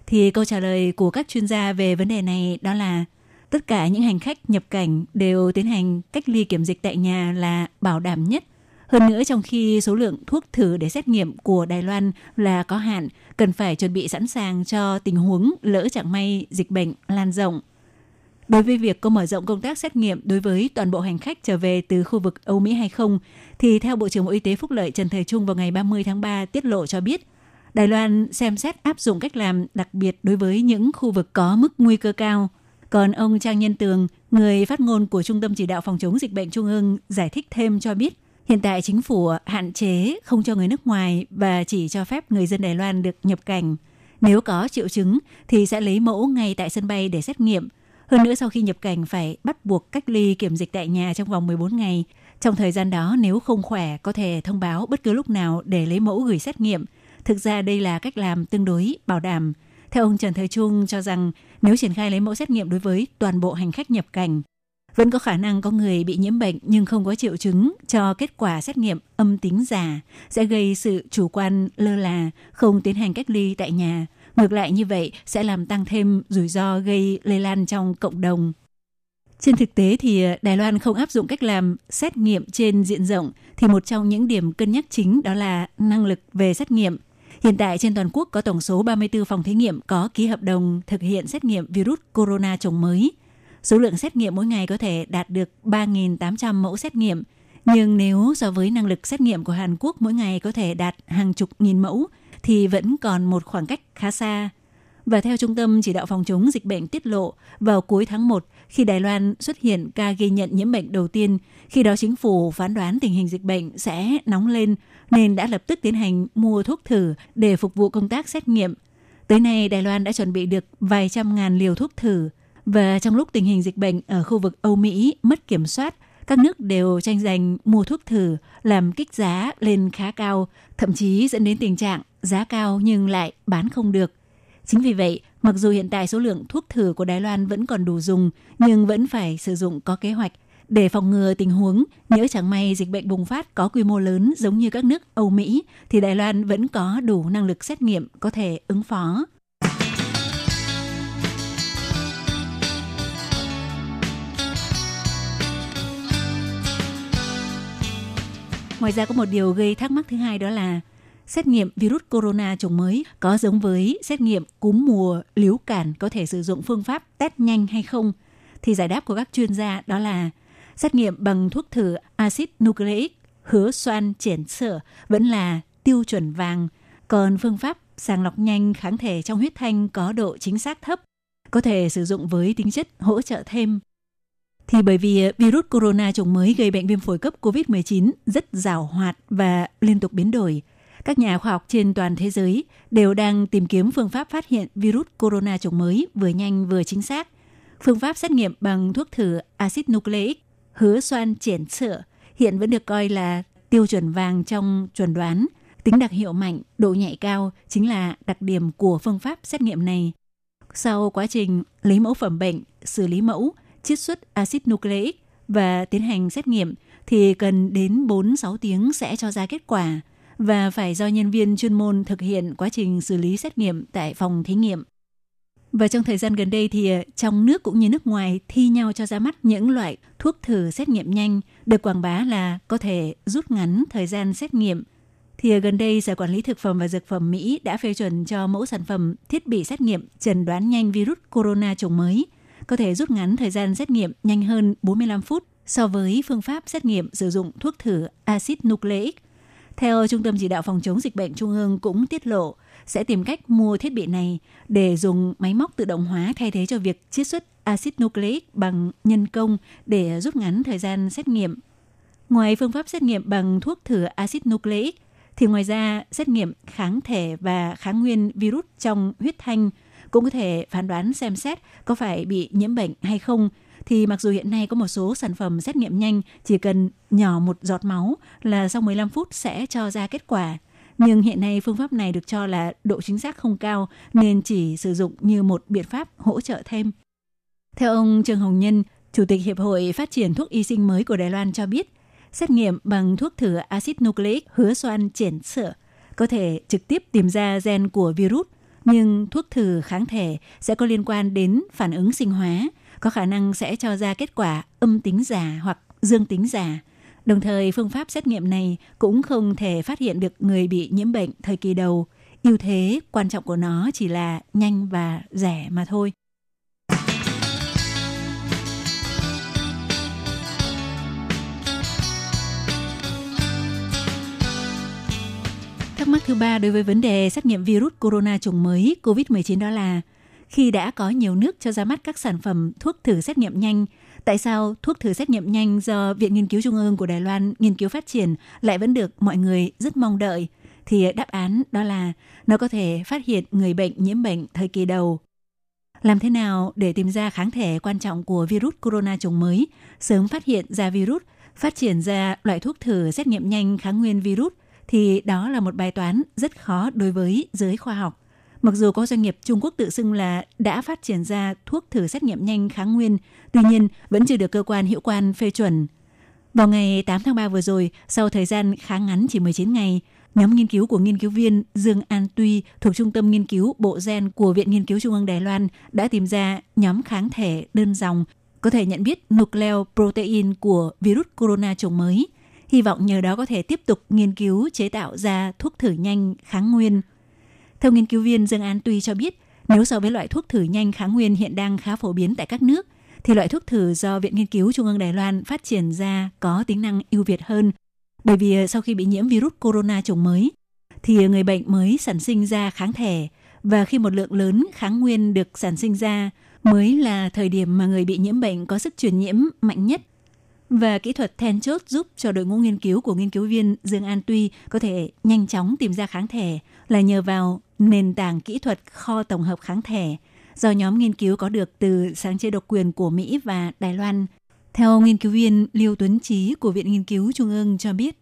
Thì câu trả lời của các chuyên gia về vấn đề này đó là Tất cả những hành khách nhập cảnh đều tiến hành cách ly kiểm dịch tại nhà là bảo đảm nhất. Hơn nữa trong khi số lượng thuốc thử để xét nghiệm của Đài Loan là có hạn, cần phải chuẩn bị sẵn sàng cho tình huống lỡ chẳng may dịch bệnh lan rộng. Đối với việc có mở rộng công tác xét nghiệm đối với toàn bộ hành khách trở về từ khu vực Âu Mỹ hay không, thì theo Bộ trưởng Bộ Y tế Phúc Lợi Trần Thời Trung vào ngày 30 tháng 3 tiết lộ cho biết, Đài Loan xem xét áp dụng cách làm đặc biệt đối với những khu vực có mức nguy cơ cao. Còn ông Trang Nhân Tường, người phát ngôn của Trung tâm Chỉ đạo Phòng chống dịch bệnh Trung ương, giải thích thêm cho biết, hiện tại chính phủ hạn chế không cho người nước ngoài và chỉ cho phép người dân Đài Loan được nhập cảnh. Nếu có triệu chứng thì sẽ lấy mẫu ngay tại sân bay để xét nghiệm. Hơn nữa sau khi nhập cảnh phải bắt buộc cách ly kiểm dịch tại nhà trong vòng 14 ngày. Trong thời gian đó nếu không khỏe có thể thông báo bất cứ lúc nào để lấy mẫu gửi xét nghiệm. Thực ra đây là cách làm tương đối bảo đảm. Theo ông Trần Thời Trung cho rằng nếu triển khai lấy mẫu xét nghiệm đối với toàn bộ hành khách nhập cảnh, vẫn có khả năng có người bị nhiễm bệnh nhưng không có triệu chứng cho kết quả xét nghiệm âm tính giả sẽ gây sự chủ quan lơ là, không tiến hành cách ly tại nhà. Ngược lại như vậy, sẽ làm tăng thêm rủi ro gây lây lan trong cộng đồng. Trên thực tế thì ờ, Đài Loan không áp dụng cách làm xét nghiệm trên diện rộng, thì một trong những điểm cân nhắc chính đó là năng lực về xét nghiệm. Hiện tại trên toàn quốc có tổng số 34 phòng thí nghiệm có ký hợp đồng thực hiện xét nghiệm virus corona chủng mới. Số lượng xét nghiệm mỗi ngày có thể đạt được 3.800 mẫu xét nghiệm. Nhưng nếu so với năng lực xét nghiệm của Hàn Quốc mỗi ngày có thể đạt hàng chục nghìn mẫu thì vẫn còn một khoảng cách khá xa. Và theo Trung tâm Chỉ đạo Phòng chống dịch bệnh tiết lộ, vào cuối tháng 1, khi Đài Loan xuất hiện ca ghi nhận nhiễm bệnh đầu tiên, khi đó chính phủ phán đoán tình hình dịch bệnh sẽ nóng lên nên đã lập tức tiến hành mua thuốc thử để phục vụ công tác xét nghiệm. Tới nay, Đài Loan đã chuẩn bị được vài trăm ngàn liều thuốc thử. Và trong lúc tình hình dịch bệnh ở khu vực Âu Mỹ mất kiểm soát, các nước đều tranh giành mua thuốc thử, làm kích giá lên khá cao, thậm chí dẫn đến tình trạng giá cao nhưng lại bán không được. Chính vì vậy, mặc dù hiện tại số lượng thuốc thử của Đài Loan vẫn còn đủ dùng, nhưng vẫn phải sử dụng có kế hoạch để phòng ngừa tình huống nhỡ chẳng may dịch bệnh bùng phát có quy mô lớn giống như các nước Âu Mỹ thì Đài Loan vẫn có đủ năng lực xét nghiệm có thể ứng phó. Ngoài ra có một điều gây thắc mắc thứ hai đó là xét nghiệm virus corona chủng mới có giống với xét nghiệm cúm mùa liếu cản có thể sử dụng phương pháp test nhanh hay không? Thì giải đáp của các chuyên gia đó là xét nghiệm bằng thuốc thử axit nucleic hứa xoan triển sở vẫn là tiêu chuẩn vàng. Còn phương pháp sàng lọc nhanh kháng thể trong huyết thanh có độ chính xác thấp, có thể sử dụng với tính chất hỗ trợ thêm thì bởi vì ờ, virus corona chủng mới gây bệnh viêm phổi cấp COVID-19 rất rào hoạt và liên tục biến đổi. Các nhà khoa học trên toàn thế giới đều đang tìm kiếm phương pháp phát hiện virus corona chủng mới vừa nhanh vừa chính xác. Phương pháp xét nghiệm bằng thuốc thử axit nucleic hứa xoan triển sữa hiện vẫn được coi là tiêu chuẩn vàng trong chuẩn đoán. Tính đặc hiệu mạnh, độ nhạy cao chính là đặc điểm của phương pháp xét nghiệm này. Sau quá trình lấy mẫu phẩm bệnh, xử lý mẫu, chiết xuất axit nucleic và tiến hành xét nghiệm thì cần đến 4-6 tiếng sẽ cho ra kết quả và phải do nhân viên chuyên môn thực hiện quá trình xử lý xét nghiệm tại phòng thí nghiệm. Và trong thời gian gần đây thì ờ, trong nước cũng như nước ngoài thi nhau cho ra mắt những loại thuốc thử xét nghiệm nhanh được quảng bá là có thể rút ngắn thời gian xét nghiệm. Thì ờ, gần đây, Sở Quản lý Thực phẩm và Dược phẩm Mỹ đã phê chuẩn cho mẫu sản phẩm thiết bị xét nghiệm chẩn đoán nhanh virus corona chủng mới – có thể rút ngắn thời gian xét nghiệm nhanh hơn 45 phút so với phương pháp xét nghiệm sử dụng thuốc thử axit nucleic. Theo Trung tâm Chỉ đạo Phòng chống dịch bệnh Trung ương cũng tiết lộ sẽ tìm cách mua thiết bị này để dùng máy móc tự động hóa thay thế cho việc chiết xuất axit nucleic bằng nhân công để rút ngắn thời gian xét nghiệm. Ngoài phương pháp xét nghiệm bằng thuốc thử axit nucleic, thì ngoài ra xét nghiệm kháng thể và kháng nguyên virus trong huyết thanh – cũng có thể phán đoán xem xét có phải bị nhiễm bệnh hay không thì mặc dù hiện nay có một số sản phẩm xét nghiệm nhanh chỉ cần nhỏ một giọt máu là sau 15 phút sẽ cho ra kết quả. Nhưng hiện nay phương pháp này được cho là độ chính xác không cao nên chỉ sử dụng như một biện pháp hỗ trợ thêm. Theo ông Trương Hồng Nhân, Chủ tịch Hiệp hội Phát triển Thuốc Y sinh mới của Đài Loan cho biết, xét nghiệm bằng thuốc thử axit nucleic hứa xoan triển sữa có thể trực tiếp tìm ra gen của virus nhưng thuốc thử kháng thể sẽ có liên quan đến phản ứng sinh hóa, có khả năng sẽ cho ra kết quả âm tính giả hoặc dương tính giả. Đồng thời, phương pháp xét nghiệm này cũng không thể phát hiện được người bị nhiễm bệnh thời kỳ đầu. ưu thế quan trọng của nó chỉ là nhanh và rẻ mà thôi. Thứ ba đối với vấn đề xét nghiệm virus corona chủng mới COVID-19 đó là khi đã có nhiều nước cho ra mắt các sản phẩm thuốc thử xét nghiệm nhanh, tại sao thuốc thử xét nghiệm nhanh do Viện Nghiên cứu Trung ương của Đài Loan nghiên cứu phát triển lại vẫn được mọi người rất mong đợi? Thì đáp án đó là nó có thể phát hiện người bệnh nhiễm bệnh thời kỳ đầu. Làm thế nào để tìm ra kháng thể quan trọng của virus corona chủng mới, sớm phát hiện ra virus, phát triển ra loại thuốc thử xét nghiệm nhanh kháng nguyên virus thì đó là một bài toán rất khó đối với giới khoa học. Mặc dù có doanh nghiệp Trung Quốc tự xưng là đã phát triển ra thuốc thử xét nghiệm nhanh kháng nguyên, tuy nhiên vẫn chưa được cơ quan hiệu quan phê chuẩn. Vào ngày 8 tháng 3 vừa rồi, sau thời gian khá ngắn chỉ 19 ngày, nhóm nghiên cứu của nghiên cứu viên Dương An Tuy thuộc Trung tâm Nghiên cứu Bộ Gen của Viện Nghiên cứu Trung ương Đài Loan đã tìm ra nhóm kháng thể đơn dòng có thể nhận biết nucleoprotein của virus corona chủng mới. Hy vọng nhờ đó có thể tiếp tục nghiên cứu chế tạo ra thuốc thử nhanh kháng nguyên. Theo nghiên cứu viên Dương An Tuy cho biết, nếu so với loại thuốc thử nhanh kháng nguyên hiện đang khá phổ biến tại các nước, thì loại thuốc thử do Viện Nghiên cứu Trung ương Đài Loan phát triển ra có tính năng ưu việt hơn. Bởi vì ờ, sau khi bị nhiễm virus corona chủng mới, thì người bệnh mới sản sinh ra kháng thể và khi một lượng lớn kháng nguyên được sản sinh ra mới là thời điểm mà người bị nhiễm bệnh có sức truyền nhiễm mạnh nhất. Và kỹ thuật then chốt giúp cho đội ngũ nghiên cứu của nghiên cứu viên Dương An Tuy có thể nhanh chóng tìm ra kháng thể là nhờ vào nền tảng kỹ thuật kho tổng hợp kháng thể do nhóm nghiên cứu có được từ sáng chế độc quyền của Mỹ và Đài Loan. Theo nghiên cứu viên Liêu Tuấn Trí của Viện Nghiên cứu Trung ương cho biết,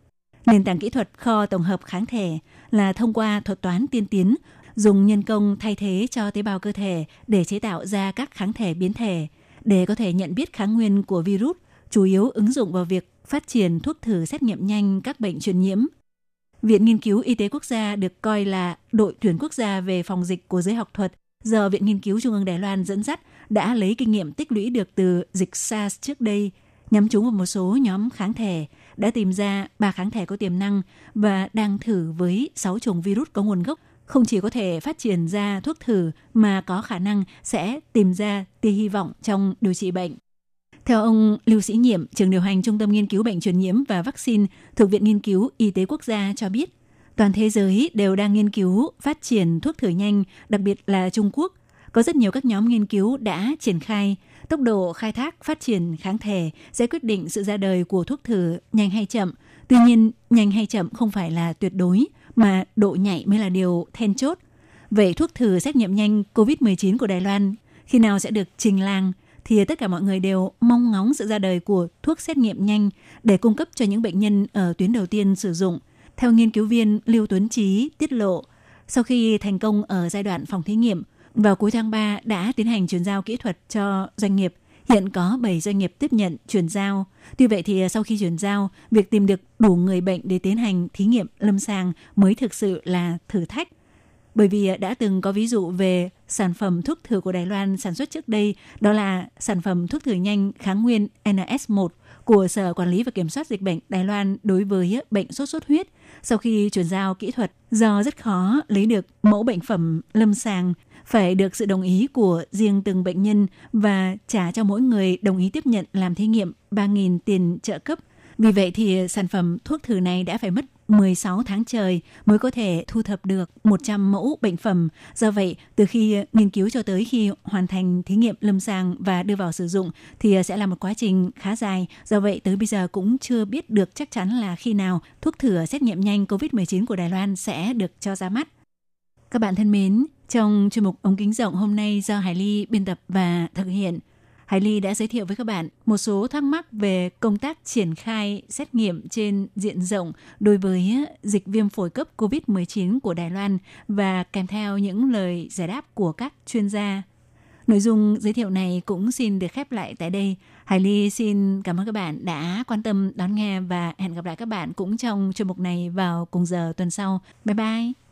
nền tảng kỹ thuật kho tổng hợp kháng thể là thông qua thuật toán tiên tiến dùng nhân công thay thế cho tế bào cơ thể để chế tạo ra các kháng thể biến thể để có thể nhận biết kháng nguyên của virus, chủ yếu ứng dụng vào việc phát triển thuốc thử xét nghiệm nhanh các bệnh truyền nhiễm. Viện Nghiên cứu Y tế Quốc gia được coi là đội tuyển quốc gia về phòng dịch của giới học thuật Giờ Viện Nghiên cứu Trung ương Đài Loan dẫn dắt đã lấy kinh nghiệm tích lũy được từ dịch SARS trước đây, nhắm trúng vào một số nhóm kháng thể, đã tìm ra ba kháng thể có tiềm năng và đang thử với 6 chủng virus có nguồn gốc không chỉ có thể phát triển ra thuốc thử mà có khả năng sẽ tìm ra tia hy vọng trong điều trị bệnh. Theo ông Lưu Sĩ Nhiệm, trường điều hành Trung tâm Nghiên cứu Bệnh truyền nhiễm và Vaccine thuộc Viện Nghiên cứu Y tế Quốc gia cho biết, toàn thế giới đều đang nghiên cứu phát triển thuốc thử nhanh, đặc biệt là Trung Quốc. Có rất nhiều các nhóm nghiên cứu đã triển khai. Tốc độ khai thác phát triển kháng thể sẽ quyết định sự ra đời của thuốc thử nhanh hay chậm. Tuy nhiên, nhanh hay chậm không phải là tuyệt đối, mà độ nhạy mới là điều then chốt. Vậy thuốc thử xét nghiệm nhanh COVID-19 của Đài Loan khi nào sẽ được trình làng thì tất cả mọi người đều mong ngóng sự ra đời của thuốc xét nghiệm nhanh để cung cấp cho những bệnh nhân ở tuyến đầu tiên sử dụng. Theo nghiên cứu viên Lưu Tuấn Trí tiết lộ, sau khi thành công ở giai đoạn phòng thí nghiệm, vào cuối tháng 3 đã tiến hành chuyển giao kỹ thuật cho doanh nghiệp. Hiện có 7 doanh nghiệp tiếp nhận chuyển giao. Tuy vậy thì à, sau khi chuyển giao, việc tìm được đủ người bệnh để tiến hành thí nghiệm lâm sàng mới thực sự là thử thách. Bởi vì à, đã từng có ví dụ về sản phẩm thuốc thử của Đài Loan sản xuất trước đây, đó là sản phẩm thuốc thử nhanh kháng nguyên NS1 của Sở Quản lý và Kiểm soát Dịch bệnh Đài Loan đối với bệnh sốt xuất huyết. Sau khi chuyển giao kỹ thuật, do rất khó lấy được mẫu bệnh phẩm lâm sàng, phải được sự đồng ý của riêng từng bệnh nhân và trả cho mỗi người đồng ý tiếp nhận làm thí nghiệm 3.000 tiền trợ cấp. Vì vậy thì sản phẩm thuốc thử này đã phải mất 16 tháng trời mới có thể thu thập được 100 mẫu bệnh phẩm. Do vậy, từ khi nghiên cứu cho tới khi hoàn thành thí nghiệm lâm sàng và đưa vào sử dụng thì ờ, sẽ là một quá trình khá dài. Do vậy, tới bây giờ cũng chưa biết được chắc chắn là khi nào thuốc thử xét nghiệm nhanh COVID-19 của Đài Loan sẽ được cho ra mắt. Các bạn thân mến, trong chuyên mục ống kính rộng hôm nay do Hải Ly biên tập và thực hiện, Hải Ly đã giới thiệu với các bạn một số thắc mắc về công tác triển khai xét nghiệm trên diện rộng đối với dịch viêm phổi cấp COVID-19 của Đài Loan và kèm theo những lời giải đáp của các chuyên gia. Nội dung giới thiệu này cũng xin được khép lại tại đây. Hải Ly xin cảm ơn các bạn đã quan tâm đón nghe và hẹn gặp lại các bạn cũng trong chuyên mục này vào cùng giờ tuần sau. Bye bye!